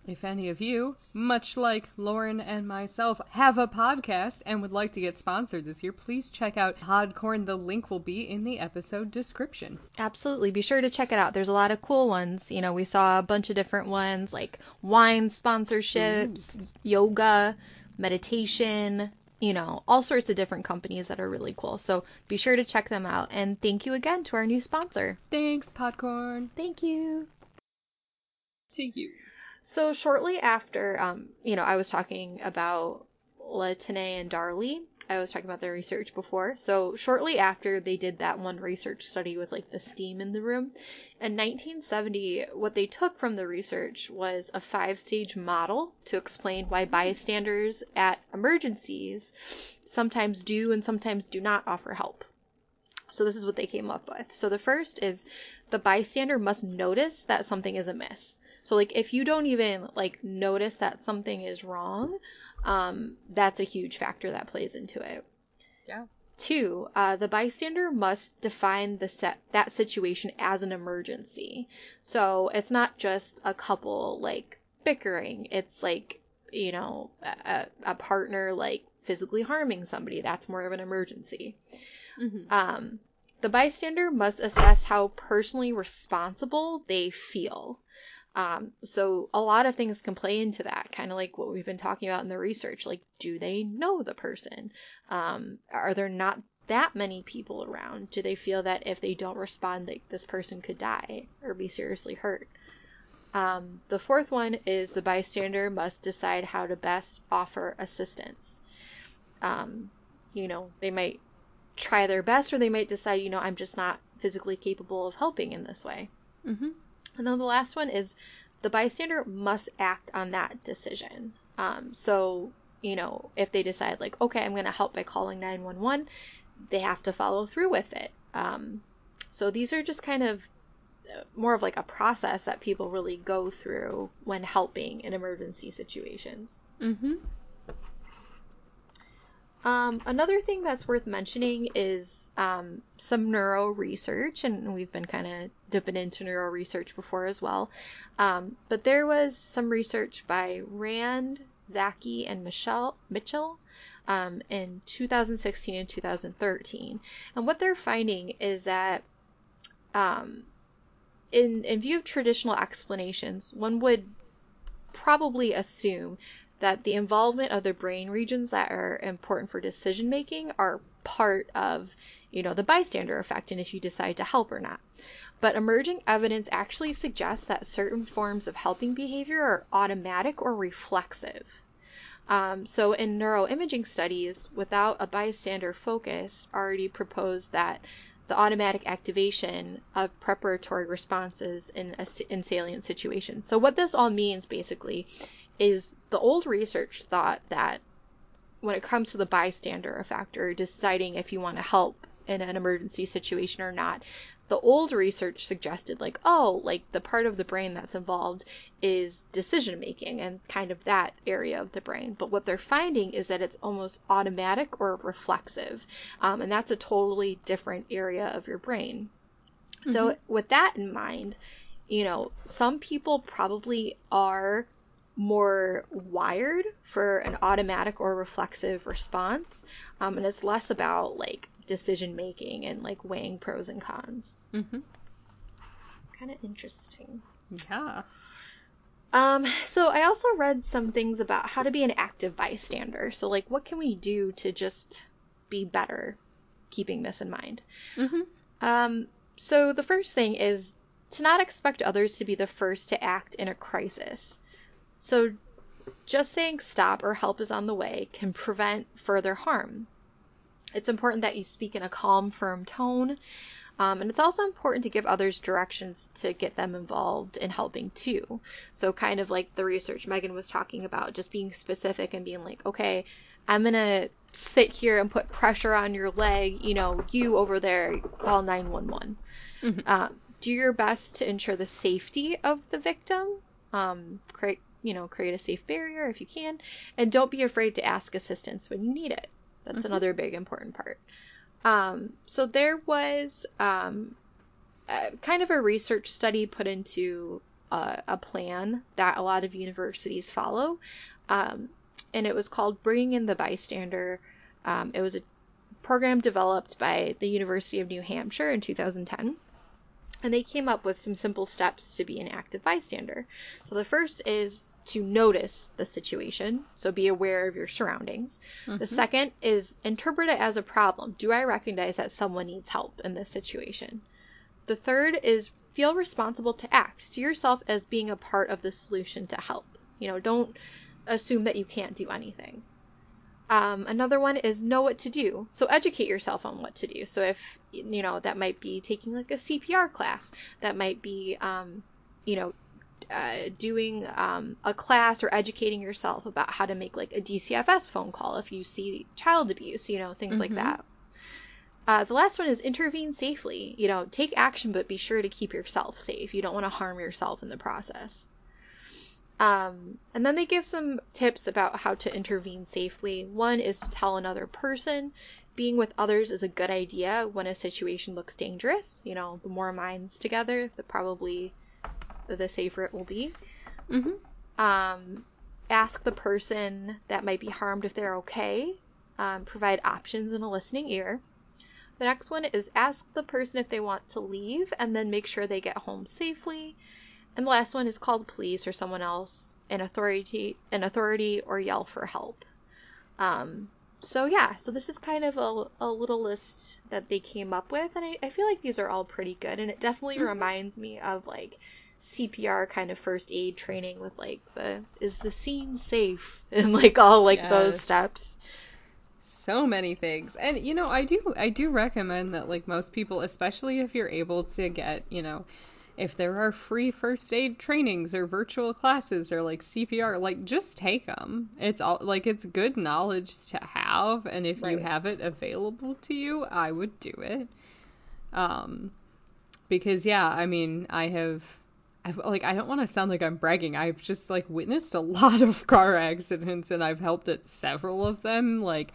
if any of you, much like Lauren and myself, have a podcast and would like to get sponsored this year, please check out Podcorn. The link will be in the episode description.
Absolutely. Be sure to check it out. There's a lot of cool ones. You know, we saw a bunch of different ones like wine sponsorships, yoga, meditation, you know, all sorts of different companies that are really cool. So be sure to check them out. And thank you again to our new sponsor.
Thanks, Podcorn.
Thank you.
To you.
So shortly after, um, you know, I was talking about Latané and Darley. I was talking about their research before. So shortly after they did that one research study with like the steam in the room, in 1970, what they took from the research was a five-stage model to explain why bystanders at emergencies sometimes do and sometimes do not offer help. So this is what they came up with. So the first is the bystander must notice that something is amiss. So like if you don't even like notice that something is wrong, um, that's a huge factor that plays into it.
Yeah.
Two, uh, the bystander must define the set that situation as an emergency. So it's not just a couple like bickering. It's like you know a, a partner like physically harming somebody. That's more of an emergency. Um, the bystander must assess how personally responsible they feel. Um, so a lot of things can play into that, kind of like what we've been talking about in the research. Like, do they know the person? Um, are there not that many people around, do they feel that if they don't respond, like this person could die or be seriously hurt? Um, the fourth one is the bystander must decide how to best offer assistance. Um, you know, they might try their best, or they might decide, you know, I'm just not physically capable of helping in this way.
Mm-hmm.
And then the last one is the bystander must act on that decision. Um, so, you know, if they decide, like, okay, I'm going to help by calling 911, they have to follow through with it. Um, so these are just kind of uh, more of like a process that people really go through when helping in emergency situations.
Mm-hmm.
Um, another thing that's worth mentioning is um, some neuro research, and we've been kind of dipping into neuro research before as well. Um, but there was some research by Rand, Zaki, and Michelle Mitchell um, in 2016 and 2013, and what they're finding is that, um, in in view of traditional explanations, one would probably assume that the involvement of the brain regions that are important for decision making are part of, you know, the bystander effect and if you decide to help or not. But emerging evidence actually suggests that certain forms of helping behavior are automatic or reflexive. Um, so, in neuroimaging studies, without a bystander focus, already proposed that the automatic activation of preparatory responses in, a, in salient situations. So, what this all means basically is the old research thought that when it comes to the bystander effect or deciding if you want to help in an emergency situation or not, the old research suggested like, oh, like the part of the brain that's involved is decision making and kind of that area of the brain. But what they're finding is that it's almost automatic or reflexive. Um, and that's a totally different area of your brain. Mm-hmm. So, with that in mind, you know, some people probably are more wired for an automatic or reflexive response. Um, and it's less about like decision making and like weighing pros and cons.
Mm-hmm.
Kind of interesting.
Yeah.
Um, so I also read some things about how to be an active bystander. So like what can we do to just be better keeping this in mind?
Mm-hmm.
Um, so the first thing is to not expect others to be the first to act in a crisis. So, just saying stop or help is on the way can prevent further harm. It's important that you speak in a calm, firm tone. Um, and it's also important to give others directions to get them involved in helping too. So, kind of like the research Megan was talking about, just being specific and being like, okay, I'm going to sit here and put pressure on your leg. You know, you over there, call 911. Mm-hmm. Uh, do your best to ensure the safety of the victim. Um, create you know, create a safe barrier if you can, and don't be afraid to ask assistance when you need it. That's mm-hmm. another big important part. Um, so there was um, a, kind of a research study put into a, a, plan that a lot of universities follow, um, and it was called Bringing in the Bystander. Um, it was a program developed by the University of New Hampshire in 2010 and they came up with some simple steps to be an active bystander. So the first is to notice the situation, so be aware of your surroundings. Mm-hmm. The second is interpret it as a problem. Do I recognize that someone needs help in this situation? The third is feel responsible to act. See yourself as being a part of the solution to help. You know, don't assume that you can't do anything. Um, another one is know what to do. So educate yourself on what to do. So if you know that might be taking like a CPR class, that might be um, you know uh, doing um, a class or educating yourself about how to make like a DCFS phone call if you see child abuse, you know things mm-hmm. like that. Uh, the last one is intervene safely. You know, take action, but be sure to keep yourself safe. You don't want to harm yourself in the process. Um, and then they give some tips about how to intervene safely. One is to tell another person. Being with others is a good idea when a situation looks dangerous. You know, the more minds together, the probably the safer it will be.
Mm-hmm.
Um, ask the person that might be harmed if they're okay. Um, provide options and a listening ear. The next one is ask the person if they want to leave and then make sure they get home safely. And the last one is call the police or someone else, an authority, an authority, or yell for help. Um, so yeah, so this is kind of a, a little list that they came up with, and I, I feel like these are all pretty good, and it definitely mm-hmm. reminds me of like CPR kind of first aid training with like the is the scene safe and like all like yes. those steps.
So many things. And you know, I do I do recommend that like most people, especially if you're able to get, you know, if there are free first aid trainings or virtual classes or like CPR, like just take them. It's all like it's good knowledge to have, and if right. you have it available to you, I would do it. Um, because yeah, I mean, I have. I've, like I don't want to sound like I'm bragging. I've just like witnessed a lot of car accidents and I've helped at several of them. Like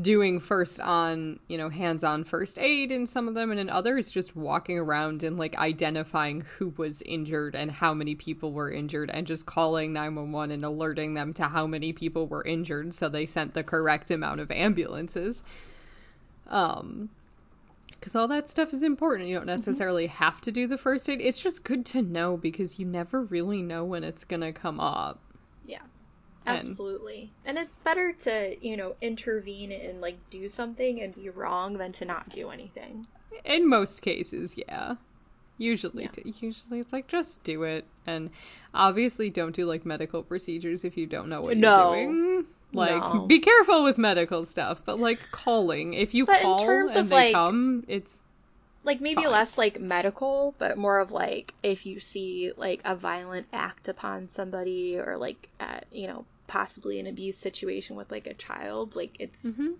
doing first on, you know, hands on first aid in some of them, and in others, just walking around and like identifying who was injured and how many people were injured, and just calling 911 and alerting them to how many people were injured so they sent the correct amount of ambulances. Um, because all that stuff is important. You don't mm-hmm. necessarily mm-hmm. have to do the first aid. It's just good to know because you never really know when it's going to come up.
Absolutely. And it's better to, you know, intervene and like do something and be wrong than to not do anything.
In most cases, yeah. Usually, yeah. usually it's like just do it, and obviously don't do like medical procedures if you don't know what no. you're doing. Like, no. be careful with medical stuff, but like calling, if you but call in terms and of, they like, come, it's
like maybe fine. less like medical, but more of like if you see like a violent act upon somebody or like at, you know possibly an abuse situation with like a child, like it's mm-hmm.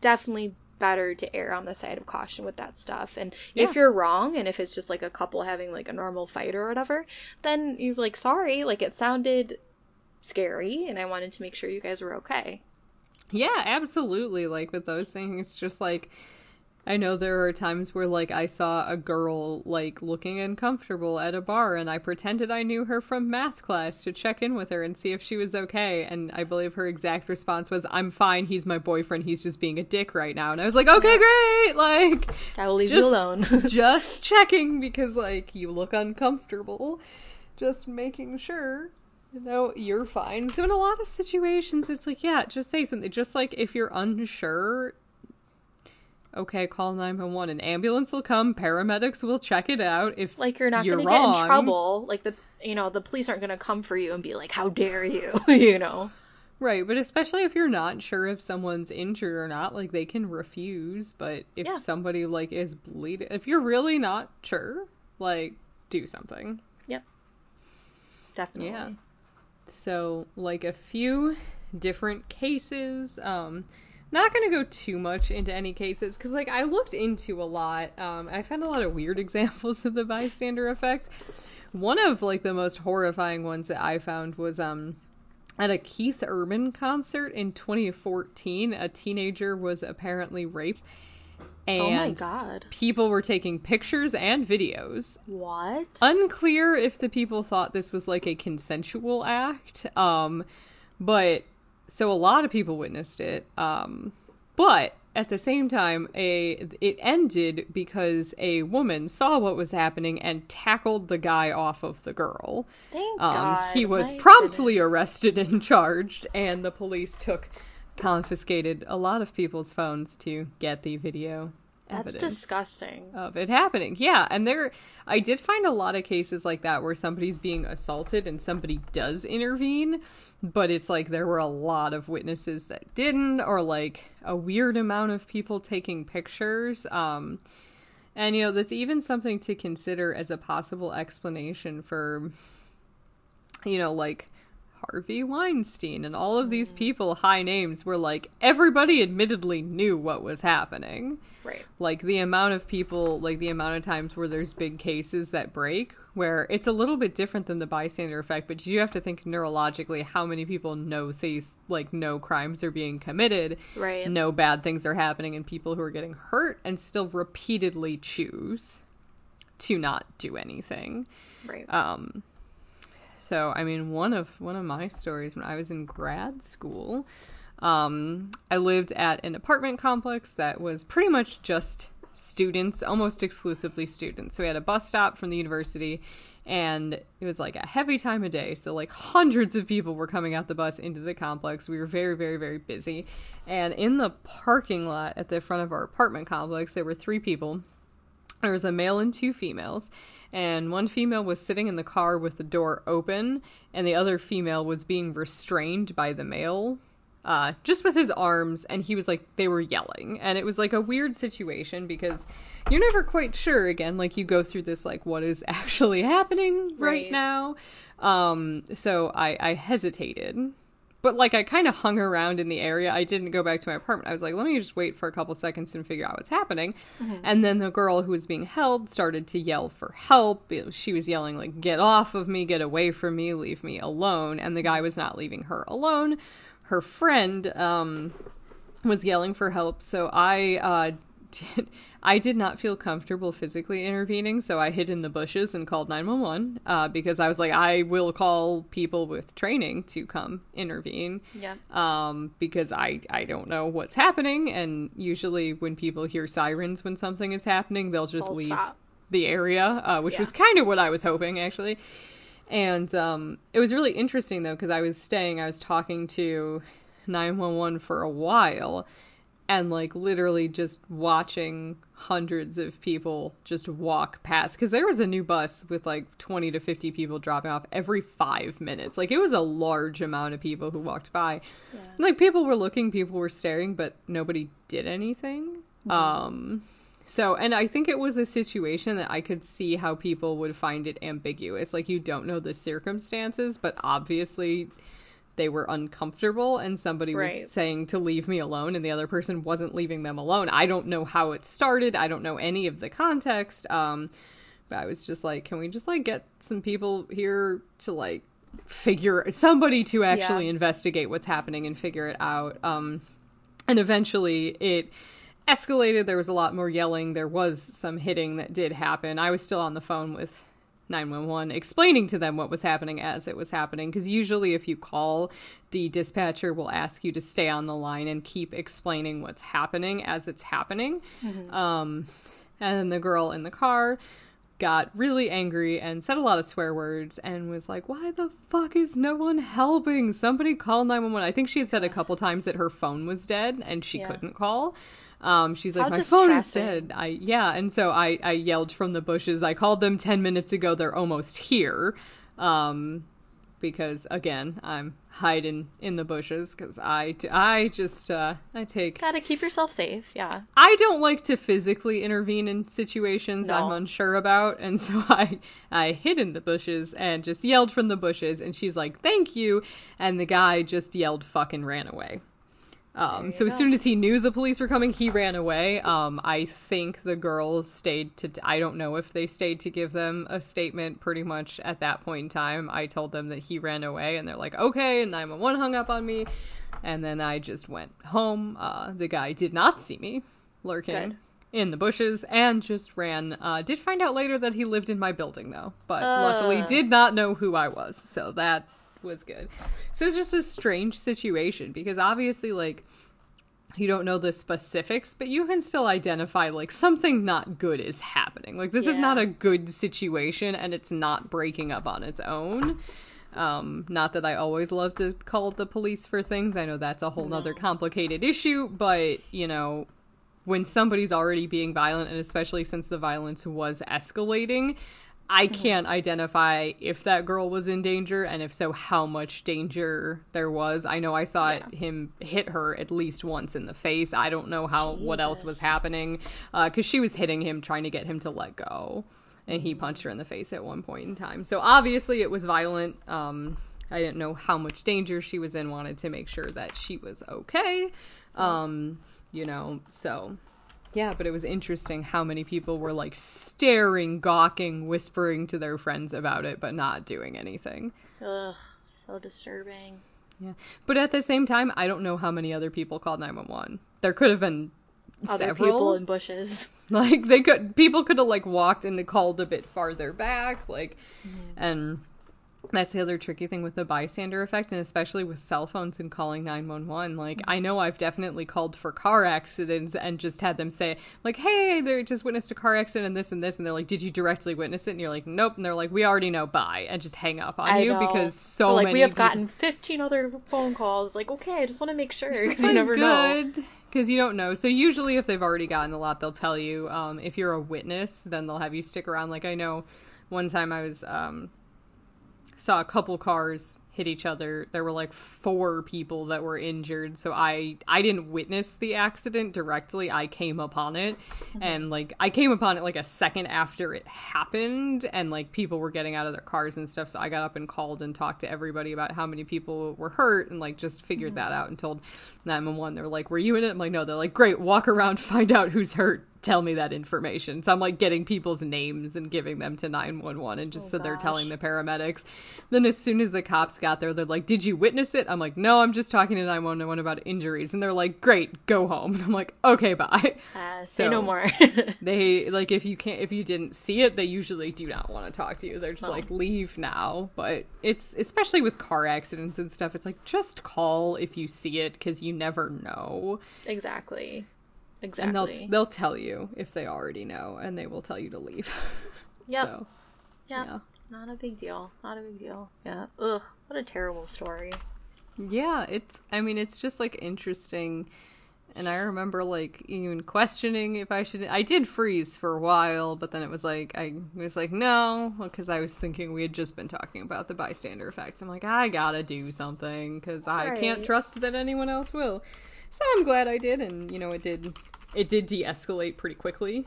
definitely better to err on the side of caution with that stuff. And yeah. if you're wrong, and if it's just like a couple having like a normal fight or whatever, then you're like, sorry, like it sounded scary, and I wanted to make sure you guys were okay.
Yeah, absolutely. Like with those things, just like I know there are times where like I saw a girl like looking uncomfortable at a bar and I pretended I knew her from math class to check in with her and see if she was okay and I believe her exact response was I'm fine, he's my boyfriend, he's just being a dick right now. And I was like, "Okay, great." Like
I will leave just, you alone.
just checking because like you look uncomfortable. Just making sure you know, you're fine. So in a lot of situations, it's like, yeah, just say something. Just like if you're unsure, okay, call 911. An ambulance will come, paramedics will check it out. If
like you're not going to get in trouble, like the you know, the police aren't going to come for you and be like, "How dare you?" you know.
Right, but especially if you're not sure if someone's injured or not, like they can refuse, but if yeah. somebody like is bleeding, if you're really not sure, like do something.
Yep. Definitely. Yeah.
So, like a few different cases um not gonna go too much into any cases because like i looked into a lot um, i found a lot of weird examples of the bystander effect one of like the most horrifying ones that i found was um at a keith urban concert in 2014 a teenager was apparently raped and oh my god. people were taking pictures and videos.
What?
Unclear if the people thought this was like a consensual act um but so a lot of people witnessed it. Um, but at the same time, a it ended because a woman saw what was happening and tackled the guy off of the girl.
Thank um, God.
He was My promptly goodness. arrested and charged, and the police took confiscated a lot of people's phones to get the video
that's disgusting.
Of it happening. Yeah. And there, I did find a lot of cases like that where somebody's being assaulted and somebody does intervene, but it's like there were a lot of witnesses that didn't, or like a weird amount of people taking pictures. Um, and, you know, that's even something to consider as a possible explanation for, you know, like Harvey Weinstein and all of these mm. people, high names, were like, everybody admittedly knew what was happening.
Right.
Like the amount of people, like the amount of times where there's big cases that break, where it's a little bit different than the bystander effect, but you have to think neurologically how many people know these, like, no crimes are being committed,
right?
No bad things are happening, and people who are getting hurt and still repeatedly choose to not do anything.
Right.
Um, so, I mean, one of one of my stories when I was in grad school, um, I lived at an apartment complex that was pretty much just students, almost exclusively students. So we had a bus stop from the university, and it was like a heavy time of day. So like hundreds of people were coming out the bus into the complex. We were very very very busy. And in the parking lot at the front of our apartment complex there were three people. There was a male and two females and one female was sitting in the car with the door open and the other female was being restrained by the male uh, just with his arms, and he was like, they were yelling. And it was like a weird situation because you're never quite sure again. Like, you go through this, like, what is actually happening right,
Right.
now. Um, so I, I hesitated. But, like, I kind of hung around in the area. I didn't go back to my apartment. I was like, let me just wait for a couple seconds and figure out what's happening. And then the girl who was being held started to yell for help. She was yelling, like, get off of me, get away from me, leave me alone. And the guy was not leaving her alone her friend um, was yelling for help, so I uh, did, I did not feel comfortable physically intervening, so I hid in the bushes and called 911 uh, because I was like, I will call people with training to come intervene
Yeah.
um, because I, I don't know what's happening, and usually when people hear sirens when something is happening, they'll just
They'll
leave
stop.
the area, uh, which
Yeah.
was kind of what I was hoping actually. And um, it was really interesting though because I was staying, I was talking to 911 for a while, and like literally just watching hundreds of people just walk past because there was a new bus with like 20 to 50 people dropping off every five minutes. Like it was a large amount of people who walked by. Like people were looking people were staring but nobody did anything. Um so, and I think it was a situation that I could see how people would find it ambiguous. Like, you don't know the circumstances, but obviously they were uncomfortable, and somebody
Right.
was saying to leave me alone, and the other person wasn't leaving them alone. I don't know how it started. I don't know any of the context. Um, but I was just like, can we just like get some people here to like figure somebody to actually
Yeah.
investigate what's happening and figure it out? Um, and eventually it escalated there was a lot more yelling there was some hitting that did happen i was still on the phone with 911 explaining to them what was happening as it was happening because usually if you call the dispatcher will ask you to stay on the line and keep explaining what's happening as it's happening um, and then the girl in the car got really angry and said a lot of swear words and was like, Why the fuck is no one helping? Somebody call 911. I think she had said a couple times that her phone was dead and she
Yeah.
couldn't call. Um, she's like,
How
My phone is dead. I yeah, and so I, I yelled from the bushes. I called them ten minutes ago, they're almost here. Um because again, I'm hiding in the bushes because I, I just uh, I take
Gotta keep yourself safe. Yeah.
I don't like to physically intervene in situations
No.
I'm unsure about, and so I I hid in the bushes and just yelled from the bushes, and she's like, "Thank you," and the guy just yelled "fucking" ran away. Um, so as
go.
soon as he knew the police were coming, he ran away. Um, I think the girls stayed to. I don't know if they stayed to give them a statement. Pretty much at that point in time, I told them that he ran away, and they're like, "Okay." And 911 hung up on me, and then I just went home. Uh, the guy did not see me lurking
Good.
in the bushes and just ran. Uh, did find out later that he lived in my building though, but luckily did not know who I was, so that was good. So it's just a strange situation because obviously, like, you don't know the specifics, but you can still identify like something not good is happening. Like this is not a good situation and it's not breaking up on its own. Um, not that I always love to call the police for things. I know that's a whole nother complicated issue, but you know, when somebody's already being violent, and especially since the violence was escalating, I can't identify if that girl was in danger, and if so, how much danger there was. I know I saw it, him hit her at least once in the face. I don't know how what else was happening because she was hitting him, trying to get him to let go, and he punched her in the face at one point in time. So obviously, it was violent. Um, I didn't know how much danger she was in. Wanted to make sure that she was okay. Um, you know, so yeah, but it was interesting how many people were like staring, gawking, whispering to their friends about it, but not doing anything.
Ugh. So disturbing.
Yeah. But at the same time, I don't know how many other people called 911. There could have been
Other
several.
people in bushes.
like they could people could have like walked and called a bit farther back, like
Mm-hmm.
and that's the other tricky thing with the bystander effect, and especially with cell phones and calling 911. Like, I know I've definitely called for car accidents and just had them say, like, hey, they just witnessed a car accident and this and this. And they're like, did you directly witness it? And you're like, nope. And they're like, we already know, bye. And just hang up on
I
you
know.
because so
But, like
many
we have
people-
gotten 15 other phone calls. Like, okay, I just want to make sure because you never know.
good because you don't know. So usually, if they've already gotten a lot, they'll tell you. Um, if you're a witness, then they'll have you stick around. Like I know, one time I was um, saw a couple cars hit each other. There were like four people that were injured. So I I didn't witness the accident directly. I came upon it, mm-hmm. and like I came upon it like a second after it happened, and like people were getting out of their cars and stuff. So I got up and called and talked to everybody about how many people were hurt, and like just figured mm-hmm. that out and told 911. They're like, "Were you in it?" I'm like, "No." They're like, "Great, walk around, find out who's hurt." Tell me that information. So I'm like getting people's names and giving them to 911 and just so they're telling the paramedics. Then as soon as the cops got there, they're like, "Did you witness it?" I'm like, "No, I'm just talking to 911 about injuries." And they're like, "Great, go home." And I'm like, "Okay, bye."
Uh, say no more.
They like if you can't if you didn't see it, they usually do not want to talk to you. They're just
No.
like leave now. But it's especially with car accidents and stuff. It's like just call if you see it because you never know,
exactly. Exactly.
and they'll they'll tell you if they already know, and they will tell you to leave.
Yep.
So
Yep.
yeah.
Not a big deal. Not a big deal. Yeah. Ugh. What a terrible story.
Yeah, it's I mean it's just like interesting and I remember like even questioning if I should I did freeze for a while, but then it was like I was like no, because I was thinking we had just been talking about the bystander effects. I'm like I got to do something cuz I can't trust that anyone else will. So I'm glad I did and you know it did it did de-escalate pretty quickly.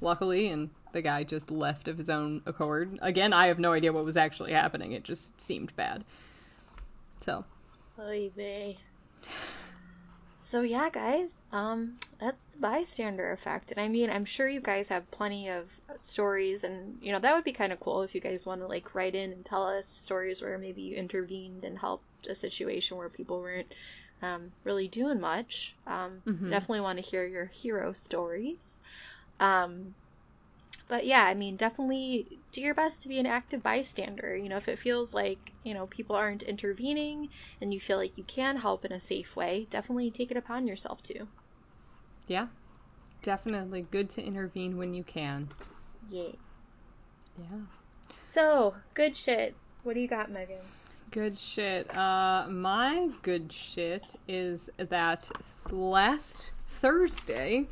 Luckily and the guy just left of his own accord. Again, I have no idea what was actually happening. It just seemed bad. So,
Oy vey. So yeah, guys, um, that's the bystander effect, and I mean, I'm sure you guys have plenty of stories, and you know that would be kind of cool if you guys want to like write in and tell us stories where maybe you intervened and helped a situation where people weren't um, really doing much. Um, Definitely want to hear your hero stories. Um, but yeah, I mean, definitely do your best to be an active bystander. You know, if it feels like, you know, people aren't intervening and you feel like you can help in a safe way, definitely take it upon yourself to.
Yeah. Definitely good to intervene when you can.
Yeah.
Yeah.
So, good shit. What do you got, Megan?
Good shit. Uh my good shit is that last Thursday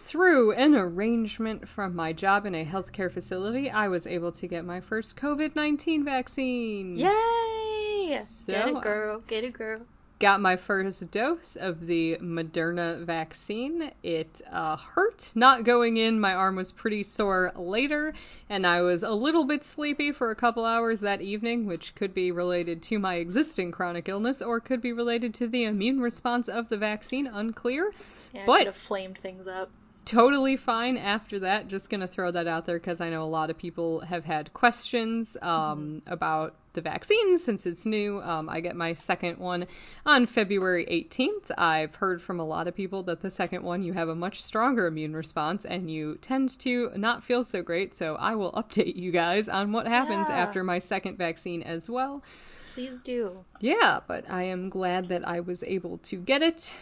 through an arrangement from my job in a healthcare facility, I was able to get my first COVID-19 vaccine.
Yay!
So,
get it, girl. Get it, girl.
got my first dose of the Moderna vaccine. It uh, hurt not going in. My arm was pretty sore later, and I was a little bit sleepy for a couple hours that evening, which could be related to my existing chronic illness or could be related to the immune response of the vaccine. Unclear.
Yeah,
But-
could have flamed things up.
Totally fine after that. Just gonna throw that out there because I know a lot of people have had questions um, about the vaccine since it's new. Um, I get my second one on February 18th. I've heard from a lot of people that the second one you have a much stronger immune response and you tend to not feel so great. So I will update you guys on what happens
Yeah.
after my second vaccine as well.
Please do.
Yeah, but I am glad that I was able to get it.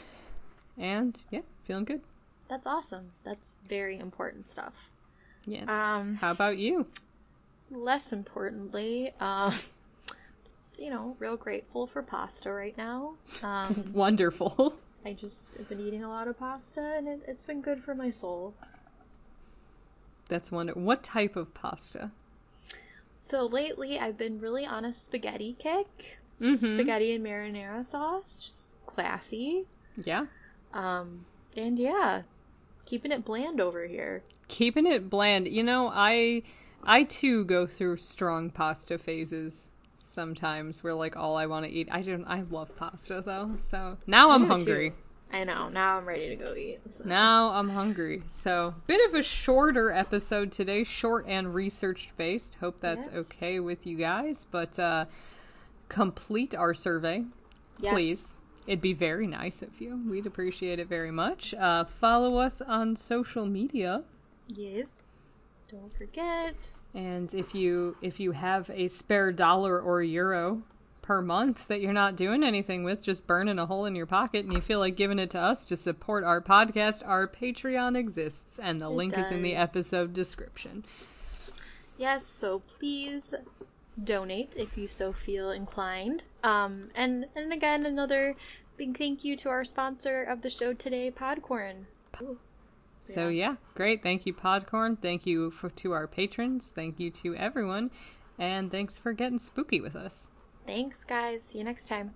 And yeah, feeling good.
That's awesome. That's very important stuff.
Yes.
Um,
How about you?
less importantly, um, just, you know, real grateful for pasta right now. Um,
Wonderful.
I just have been eating a lot of pasta, and it, it's been good for my soul.
That's wonderful. What type of pasta?
So lately, I've been really on a spaghetti kick.
Mhm.
Spaghetti and marinara sauce, just classy.
Yeah.
Um, and yeah, keeping it bland over here.
Keeping it bland. You know, I I too go through strong pasta phases sometimes where like all I want to eat. I don't I love pasta though. So now I'm hungry.
too. I know. Now I'm ready to go eat. so.
Now I'm hungry. So, bit of a shorter episode today, short and research based. Hope that's
Yes.
okay with you guys, but uh complete our survey.
Yes.
please. It'd be very nice of you. We'd appreciate it very much. Uh, follow us on social media.
Yes. Don't forget.
And if you if you have a spare dollar or euro per month that you're not doing anything with, just burning a hole in your pocket, and you feel like giving it to us to support our podcast, our Patreon exists, and the
It
link is in the episode description.
Yes, so please donate if you so feel inclined. Um, and and again, another big thank you to our sponsor of the show today, Podcorn.
So yeah, great. Thank you, Podcorn. Thank you for, to our patrons. Thank you to everyone, and thanks for getting spooky with us.
Thanks, guys. See you next time.